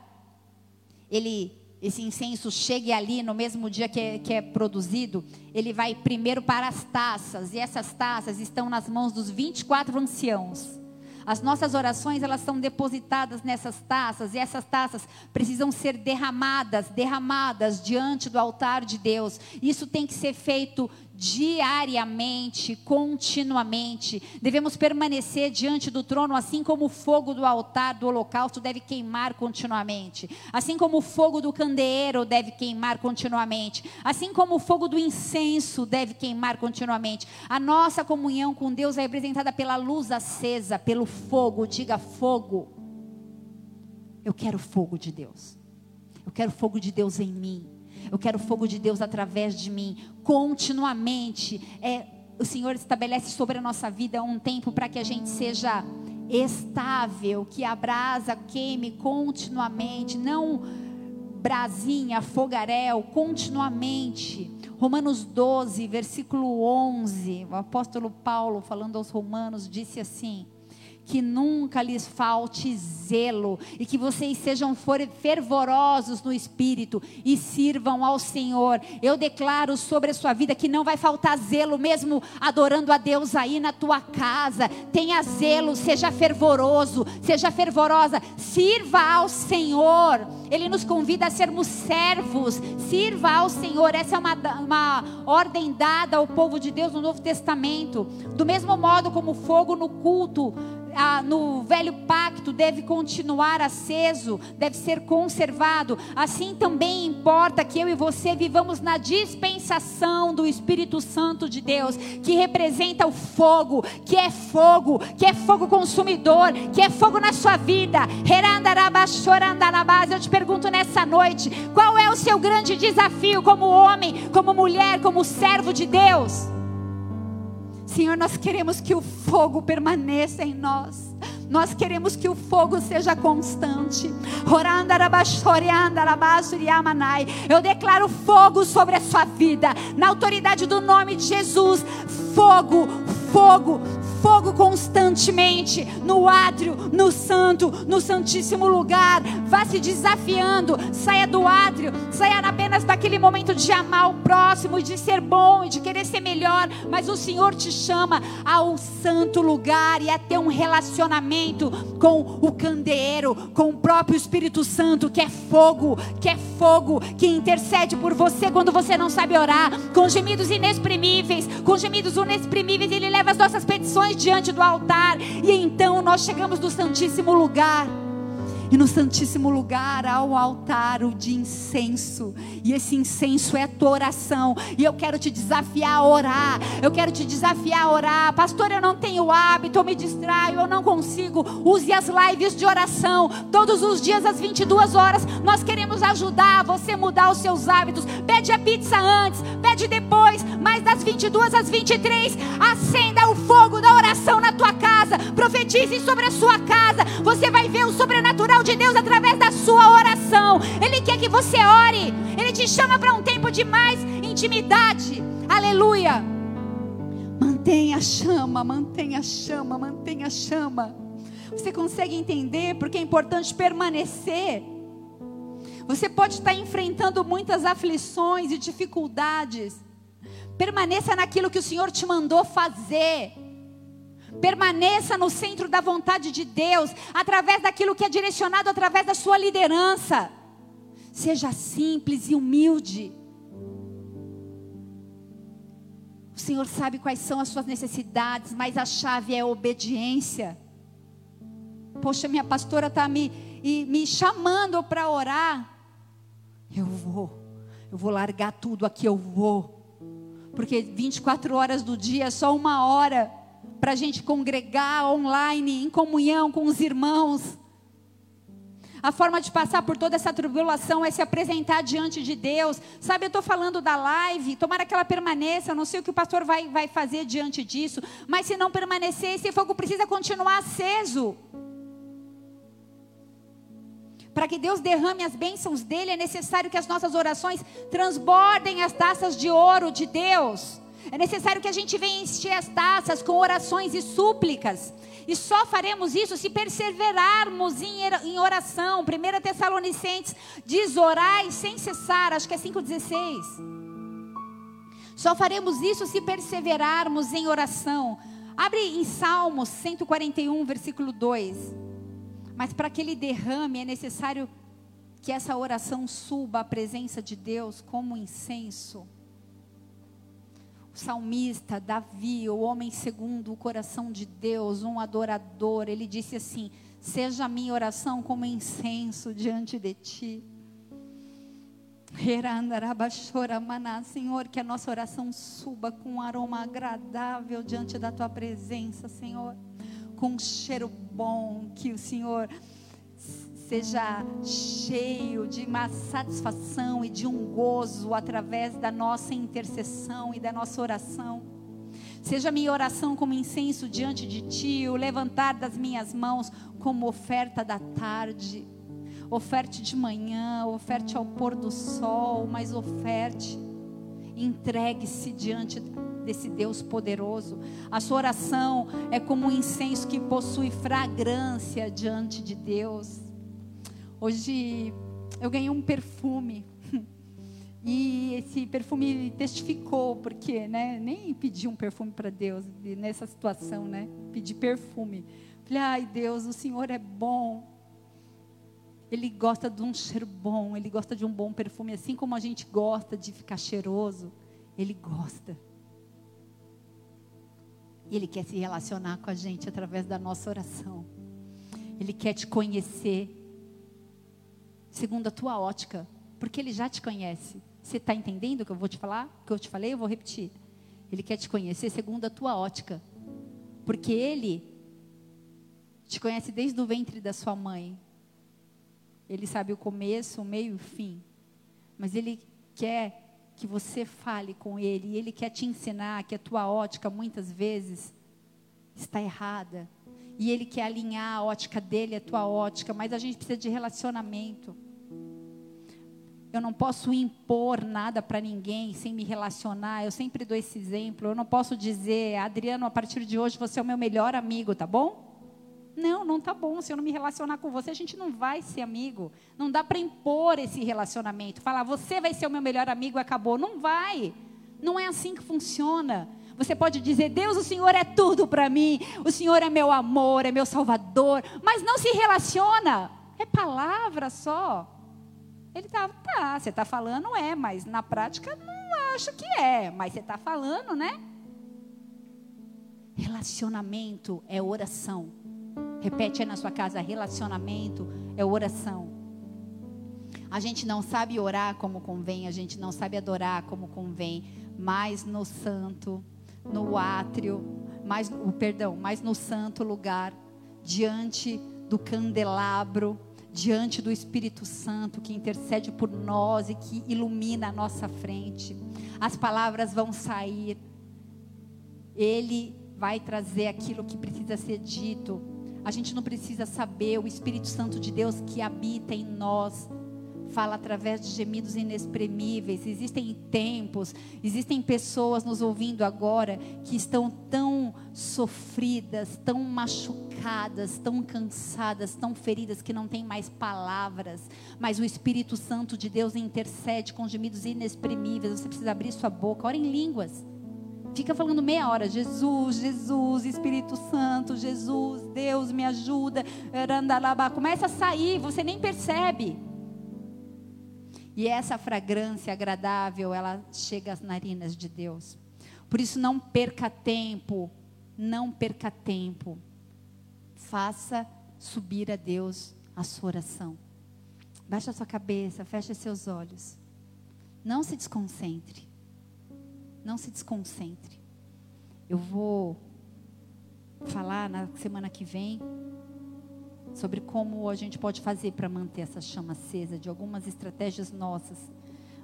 A: ele esse incenso chegue ali no mesmo dia que é, que é, produzido, ele vai primeiro para as taças, e essas taças estão nas mãos dos 24 anciãos. As nossas orações, elas são depositadas nessas taças, e essas taças precisam ser derramadas, derramadas diante do altar de Deus. Isso tem que ser feito diariamente, continuamente. Devemos permanecer diante do trono, assim como o fogo do altar do holocausto deve queimar continuamente, assim como o fogo do candeeiro deve queimar continuamente, assim como o fogo do incenso deve queimar continuamente. A nossa comunhão com Deus é representada pela luz acesa, pelo fogo. Diga fogo. Eu quero fogo de Deus. Eu quero fogo de Deus em mim. Eu quero fogo de Deus através de mim, continuamente. É, o Senhor estabelece sobre a nossa vida um tempo para que a gente seja estável, que a brasa queime continuamente, não brasinha, fogaréu, continuamente. Romanos 12, versículo 11, o apóstolo Paulo, falando aos Romanos, disse assim: que nunca lhes falte zelo e que vocês sejam fervorosos no espírito e sirvam ao Senhor. Eu declaro sobre a sua vida que não vai faltar zelo, mesmo adorando a Deus aí na tua casa. Tenha zelo, seja fervoroso, seja fervorosa, sirva ao Senhor. Ele nos convida a sermos servos, sirva ao Senhor. Essa é uma, uma ordem dada ao povo de Deus no Novo Testamento. Do mesmo modo como fogo no culto no velho pacto deve continuar aceso, deve ser conservado. Assim também importa que eu e você vivamos na dispensação do Espírito Santo de Deus, que representa o fogo, que é fogo, que é fogo consumidor, que é fogo na sua vida. Eu te pergunto nessa noite: qual é o seu grande desafio como homem, como mulher, como servo de Deus? Senhor, nós queremos que o fogo permaneça em nós. Nós queremos que o fogo seja constante. Eu declaro fogo sobre a sua vida. Na autoridade do nome de Jesus. Fogo, fogo, fogo constantemente no átrio, no santo, no santíssimo lugar. Vá se desafiando, saia do átrio, saia apenas daquele momento de amar o próximo e de ser bom e de querer ser melhor, mas o Senhor te chama ao santo lugar e a ter um relacionamento com o candeeiro, com o próprio Espírito Santo, que é fogo, que é fogo, que intercede por você quando você não sabe orar, com gemidos inexprimíveis, com gemidos inexprimíveis, ele leva as nossas petições diante do altar, e então nós chegamos no Santíssimo lugar. E no Santíssimo Lugar há o altar o de incenso. E esse incenso é a tua oração. E eu quero te desafiar a orar. Eu quero te desafiar a orar. Pastor, eu não tenho hábito, eu me distraio, eu não consigo. Use as lives de oração. Todos os dias às 22 horas. Nós queremos ajudar você a mudar os seus hábitos. Pede a pizza antes, pede depois. Mas das 22 às 23, acenda o fogo da oração na tua casa. Profetize sobre a sua casa. Você vai ver o sobrenatural de Deus através da sua oração. Ele quer que você ore. Ele te chama para um tempo de mais intimidade. Aleluia. Mantenha a chama, mantenha a chama, mantenha a chama. Você consegue entender porque é importante permanecer. Você pode estar enfrentando muitas aflições e dificuldades. Permaneça naquilo que o Senhor te mandou fazer. Permaneça no centro da vontade de Deus, através daquilo que é direcionado através da sua liderança. Seja simples e humilde. O Senhor sabe quais são as suas necessidades, mas a chave é a obediência. Poxa, minha pastora está me, me chamando para orar. Eu vou, eu vou largar tudo aqui, eu vou. Porque 24 horas do dia é só uma hora para a gente congregar online, em comunhão com os irmãos. A forma de passar por toda essa tribulação é se apresentar diante de Deus. Sabe, eu estou falando da live, tomara que ela permaneça. Eu não sei o que o pastor vai, vai fazer diante disso. Mas se não permanecer, esse fogo precisa continuar aceso. Para que Deus derrame as bênçãos dele, é necessário que as nossas orações transbordem as taças de ouro de Deus. É necessário que a gente venha encher as taças com orações e súplicas. E só faremos isso se perseverarmos em oração. 1 Tessalonicenses diz: orai sem cessar, acho que é 5,16. Só faremos isso se perseverarmos em oração. Abre em Salmos 141, versículo 2. Mas para que ele derrame é necessário que essa oração suba à presença de Deus como incenso o salmista, Davi, o homem segundo o coração de Deus, um adorador, ele disse assim: Seja a minha oração como incenso diante de ti. Senhor, que a nossa oração suba com um aroma agradável diante da tua presença, Senhor, com um cheiro bom, que o Senhor seja cheio de uma satisfação e de um gozo através da nossa intercessão e da nossa oração. Seja minha oração como incenso diante de ti, o levantar das minhas mãos como oferta da tarde. Oferte de manhã, oferte ao pôr do sol, mas oferte. Entregue-se diante desse Deus poderoso. A sua oração é como um incenso que possui fragrância diante de Deus. Hoje eu ganhei um perfume. E esse perfume testificou, porque né, nem pedi um perfume para Deus nessa situação, né? Pedi perfume. Falei, ai Deus, o Senhor é bom. Ele gosta de um cheiro bom, ele gosta de um bom perfume, assim como a gente gosta de ficar cheiroso, ele gosta. E ele quer se relacionar com a gente através da nossa oração. Ele quer te conhecer segundo a tua ótica, porque ele já te conhece. Você está entendendo o que eu vou te falar? O que eu te falei, eu vou repetir. Ele quer te conhecer segundo a tua ótica, porque ele te conhece desde o ventre da sua mãe. Ele sabe o começo, o meio e o fim. Mas ele quer que você fale com ele, e ele quer te ensinar que a tua ótica muitas vezes está errada. E ele quer alinhar a ótica dele, a tua ótica, mas a gente precisa de relacionamento. Eu não posso impor nada para ninguém sem me relacionar. Eu sempre dou esse exemplo. Eu não posso dizer, Adriano, a partir de hoje você é o meu melhor amigo, tá bom? Não, não tá bom. Se eu não me relacionar com você, a gente não vai ser amigo. Não dá para impor esse relacionamento. Falar, você vai ser o meu melhor amigo acabou. Não vai. Não é assim que funciona. Você pode dizer, Deus, o Senhor é tudo para mim. O Senhor é meu amor, é meu salvador. Mas não se relaciona. É palavra só. Ele tá, tá, você está falando, é, mas na prática não acho que é, mas você está falando, né? Relacionamento é oração. Repete aí na sua casa: relacionamento é oração. A gente não sabe orar como convém, a gente não sabe adorar como convém, mas no santo, no átrio, mais, perdão, mas no santo lugar, diante do candelabro, diante do Espírito Santo que intercede por nós e que ilumina a nossa frente. As palavras vão sair. Ele vai trazer aquilo que precisa ser dito. A gente não precisa saber, o Espírito Santo de Deus que habita em nós fala através de gemidos inexprimíveis. Existem tempos, existem pessoas nos ouvindo agora que estão tão sofridas, tão machucadas, tão cansadas, tão feridas que não têm mais palavras, mas o Espírito Santo de Deus intercede com gemidos inexprimíveis. Você precisa abrir sua boca, ora em línguas. Fica falando meia hora, Jesus, Jesus, Espírito Santo, Jesus, Deus me ajuda. Começa a sair, você nem percebe. E essa fragrância agradável, ela chega às narinas de Deus. Por isso, não perca tempo, não perca tempo. Faça subir a Deus a sua oração. Baixe a sua cabeça, feche seus olhos. Não se desconcentre. Não se desconcentre. Eu vou falar na semana que vem sobre como a gente pode fazer para manter essa chama acesa, de algumas estratégias nossas.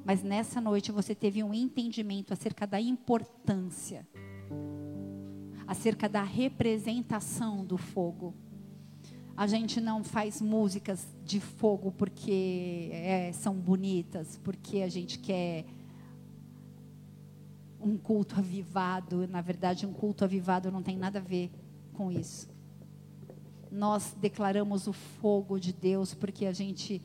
A: Mas nessa noite você teve um entendimento acerca da importância, acerca da representação do fogo. A gente não faz músicas de fogo porque é, são bonitas, porque a gente quer um culto avivado. Na verdade, um culto avivado não tem nada a ver com isso nós declaramos o fogo de Deus porque a gente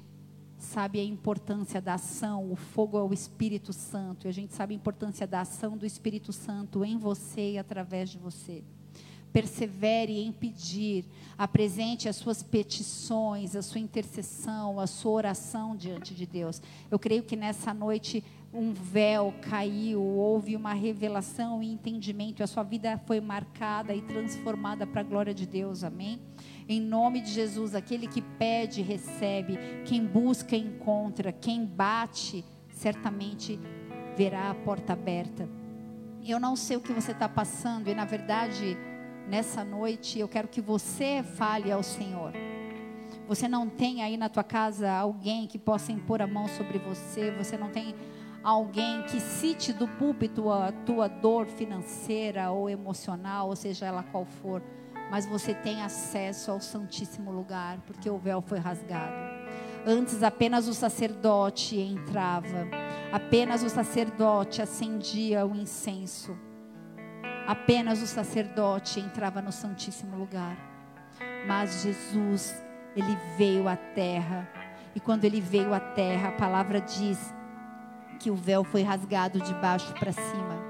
A: sabe a importância da ação. O fogo é o Espírito Santo e a gente sabe a importância da ação do Espírito Santo em você e através de você. Persevere em pedir, apresente as suas petições, a sua intercessão, a sua oração diante de Deus. Eu creio que nessa noite um véu caiu, houve uma revelação e entendimento, a sua vida foi marcada e transformada para a glória de Deus. Amém. Em nome de Jesus, aquele que pede, recebe. Quem busca, encontra. Quem bate, certamente verá a porta aberta. Eu não sei o que você está passando, e na verdade, nessa noite, eu quero que você fale ao Senhor. Você não tem aí na tua casa alguém que possa impor a mão sobre você, você não tem alguém que cite do púlpito a tua dor financeira ou emocional, ou seja ela qual for mas você tem acesso ao Santíssimo Lugar, porque o véu foi rasgado. Antes apenas o sacerdote entrava, apenas o sacerdote acendia o incenso, apenas o sacerdote entrava no Santíssimo Lugar. Mas Jesus, ele veio à terra, e quando ele veio à terra, a palavra diz que o véu foi rasgado de baixo para cima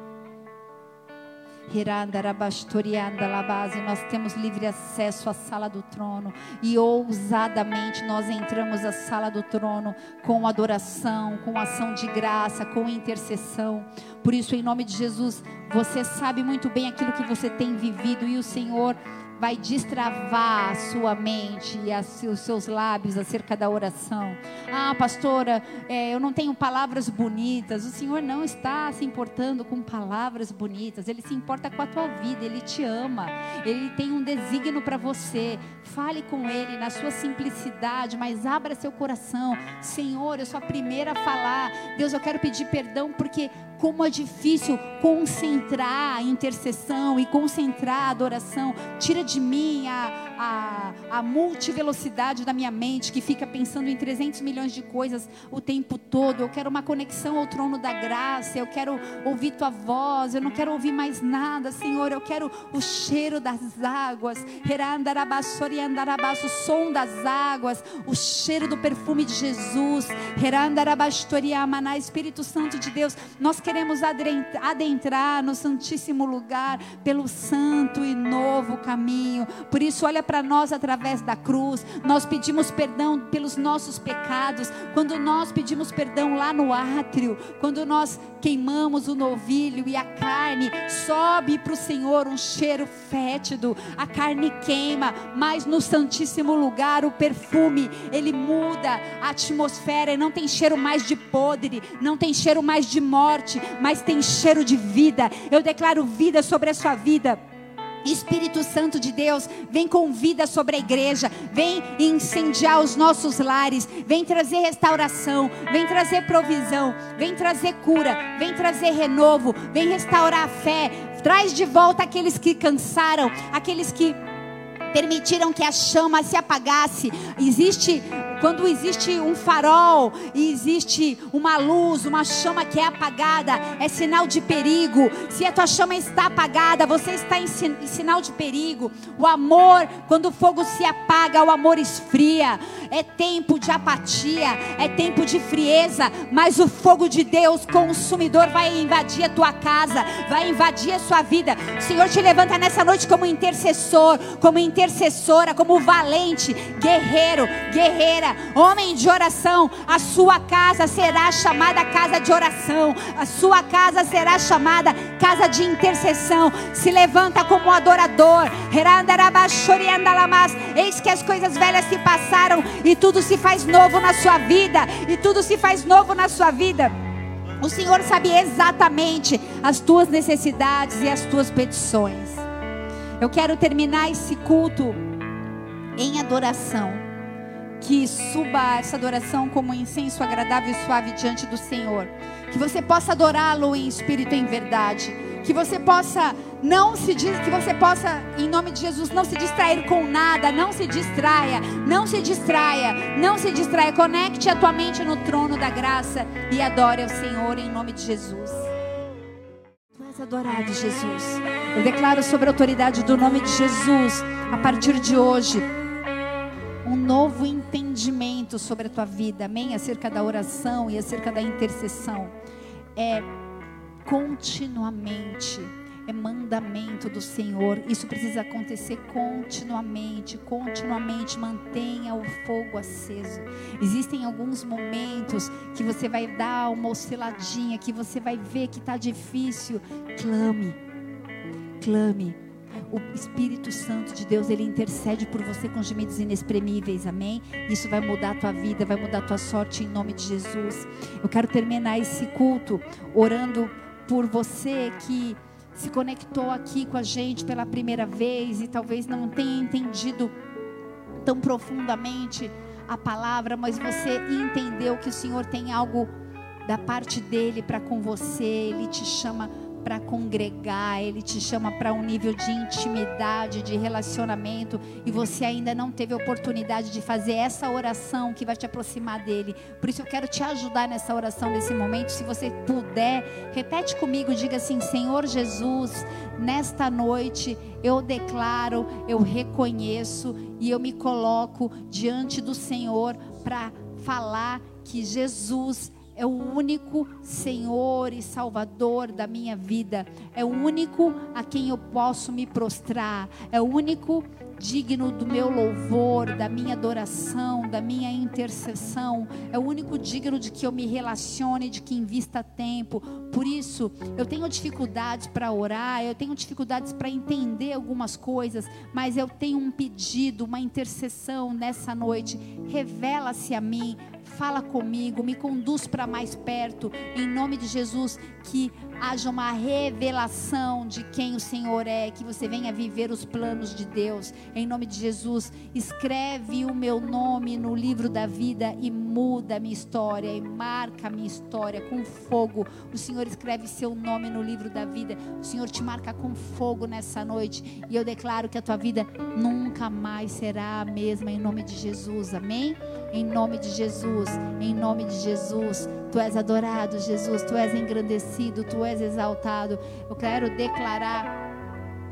A: nós temos livre acesso à sala do trono e ousadamente nós entramos à sala do trono com adoração, com ação de graça, com intercessão. Por isso, em nome de Jesus, você sabe muito bem aquilo que você tem vivido e o Senhor vai destravar a sua mente e os seus lábios acerca da oração. Ah, pastora, é, eu não tenho palavras bonitas. O Senhor não está se importando com palavras bonitas. Ele se importa com a tua vida. Ele te ama. Ele tem um desígnio para você. Fale com Ele na sua simplicidade, mas abra seu coração. Senhor, eu sou a primeira a falar. Deus, eu quero pedir perdão porque como é difícil concentrar a intercessão e concentrar a adoração. Tira de mim a, a, a multivelocidade da minha mente que fica pensando em 300 milhões de coisas o tempo todo. Eu quero uma conexão ao trono da graça. Eu quero ouvir tua voz. Eu não quero ouvir mais nada, Senhor. Eu quero o cheiro das águas. O som das águas. O cheiro do perfume de Jesus. Espírito Santo de Deus. Nós queremos adentrar no Santíssimo lugar pelo santo e novo caminho. Por isso, olha para nós através da cruz. Nós pedimos perdão pelos nossos pecados. Quando nós pedimos perdão lá no átrio, quando nós queimamos o novilho e a carne, sobe para o Senhor um cheiro fétido. A carne queima, mas no Santíssimo lugar o perfume, ele muda a atmosfera e não tem cheiro mais de podre, não tem cheiro mais de morte, mas tem cheiro de vida. Eu declaro vida sobre a sua vida. Espírito Santo de Deus, vem com vida sobre a igreja, vem incendiar os nossos lares, vem trazer restauração, vem trazer provisão, vem trazer cura, vem trazer renovo, vem restaurar a fé, traz de volta aqueles que cansaram, aqueles que permitiram que a chama se apagasse. Existe quando existe um farol e existe uma luz, uma chama que é apagada, é sinal de perigo. Se a tua chama está apagada, você está em sinal de perigo. O amor, quando o fogo se apaga, o amor esfria. É tempo de apatia, é tempo de frieza, mas o fogo de Deus consumidor vai invadir a tua casa, vai invadir a sua vida. O Senhor te levanta nessa noite como intercessor, como intercessora, como valente, guerreiro, guerreira homem de oração, a sua casa será chamada casa de oração, a sua casa será chamada casa de intercessão. Se levanta como adorador. Eis que as coisas velhas se passaram e tudo se faz novo na sua vida, e tudo se faz novo na sua vida. O Senhor sabe exatamente as tuas necessidades e as tuas petições. Eu quero terminar esse culto em adoração que suba essa adoração como um incenso agradável e suave diante do Senhor. Que você possa adorá-lo em espírito e em verdade. Que você possa não se que você possa em nome de Jesus não se distrair com nada, não se distraia, não se distraia, não se distraia. Conecte a tua mente no trono da graça e adore ao Senhor em nome de Jesus. És adorado, Jesus. Eu declaro sobre a autoridade do nome de Jesus, a partir de hoje, um novo entendimento sobre a tua vida, amém? Acerca da oração e acerca da intercessão. É continuamente, é mandamento do Senhor. Isso precisa acontecer continuamente, continuamente. Mantenha o fogo aceso. Existem alguns momentos que você vai dar uma osciladinha, que você vai ver que está difícil. Clame, clame o Espírito Santo de Deus, ele intercede por você com gemidos inexprimíveis, amém? Isso vai mudar a tua vida, vai mudar a tua sorte em nome de Jesus. Eu quero terminar esse culto orando por você que se conectou aqui com a gente pela primeira vez e talvez não tenha entendido tão profundamente a palavra, mas você entendeu que o Senhor tem algo da parte dele para com você, ele te chama para congregar, Ele te chama para um nível de intimidade, de relacionamento, e você ainda não teve oportunidade de fazer essa oração que vai te aproximar dele. Por isso eu quero te ajudar nessa oração nesse momento. Se você puder, repete comigo, diga assim: Senhor Jesus, nesta noite eu declaro, eu reconheço e eu me coloco diante do Senhor para falar que Jesus é o único Senhor e Salvador da minha vida, é o único a quem eu posso me prostrar, é o único digno do meu louvor, da minha adoração, da minha intercessão, é o único digno de que eu me relacione, de que invista tempo. Por isso, eu tenho dificuldades para orar, eu tenho dificuldades para entender algumas coisas, mas eu tenho um pedido, uma intercessão nessa noite. Revela-se a mim, fala comigo, me conduz para mais perto, em nome de Jesus, que haja uma revelação de quem o Senhor é, que você venha viver os planos de Deus. Em nome de Jesus, escreve o meu nome no livro da vida e muda a minha história e marca a minha história com fogo. O Senhor escreve seu nome no livro da vida. O Senhor te marca com fogo nessa noite e eu declaro que a tua vida nunca mais será a mesma em nome de Jesus. Amém? Em nome de Jesus, em nome de Jesus. Tu és adorado, Jesus, tu és engrandecido, tu és exaltado. Eu quero declarar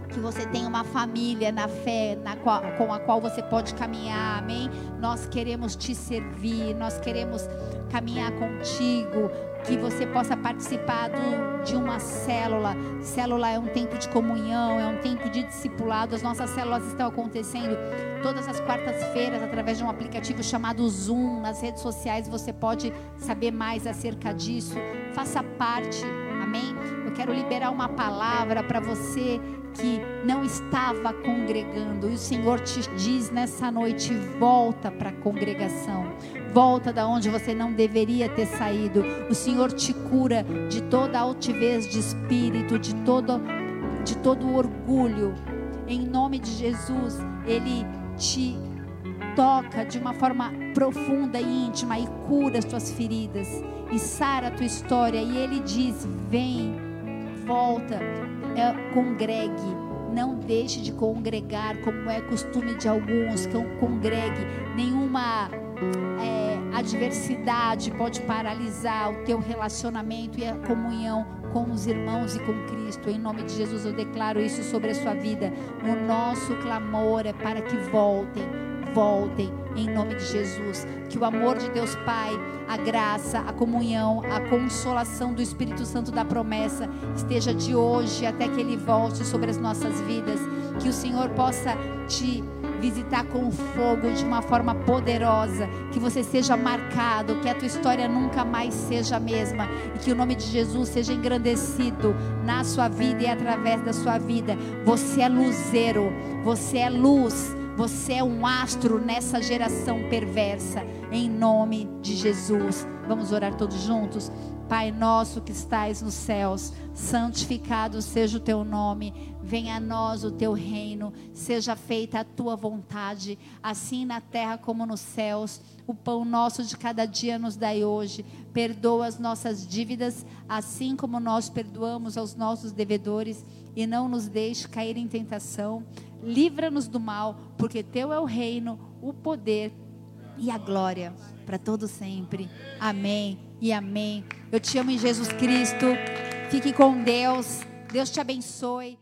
A: que você tenha uma família na fé na qual, com a qual você pode caminhar, amém? Nós queremos te servir, nós queremos caminhar contigo, que você possa participar do, de uma célula. Célula é um tempo de comunhão, é um tempo de discipulado. As nossas células estão acontecendo todas as quartas-feiras através de um aplicativo chamado Zoom. Nas redes sociais você pode saber mais acerca disso. Faça parte, amém? Eu quero liberar uma palavra para você que não estava congregando. E o Senhor te diz nessa noite: volta para a congregação. Volta da onde você não deveria ter saído. O Senhor te cura de toda altivez de espírito, de todo, de todo orgulho. Em nome de Jesus, Ele te toca de uma forma profunda e íntima e cura as tuas feridas e sara a tua história. E Ele diz: vem, volta, é, congregue. Não deixe de congregar, como é costume de alguns, que congregue. Nenhuma é, adversidade pode paralisar o teu relacionamento e a comunhão com os irmãos e com Cristo. Em nome de Jesus, eu declaro isso sobre a sua vida. O nosso clamor é para que voltem, voltem em nome de Jesus. Que o amor de Deus Pai, a graça, a comunhão, a consolação do Espírito Santo da promessa esteja de hoje até que ele volte sobre as nossas vidas. Que o Senhor possa te visitar com fogo de uma forma poderosa, que você seja marcado, que a tua história nunca mais seja a mesma e que o nome de Jesus seja engrandecido na sua vida e através da sua vida. Você é luzeiro, você é luz, você é um astro nessa geração perversa, em nome de Jesus. Vamos orar todos juntos? Pai nosso que estais nos céus, santificado seja o teu nome venha a nós o teu reino, seja feita a tua vontade, assim na terra como nos céus. O pão nosso de cada dia nos dai hoje. Perdoa as nossas dívidas, assim como nós perdoamos aos nossos devedores, e não nos deixe cair em tentação. Livra-nos do mal, porque teu é o reino, o poder e a glória para todo sempre. Amém e amém. Eu te amo em Jesus Cristo. Fique com Deus. Deus te abençoe.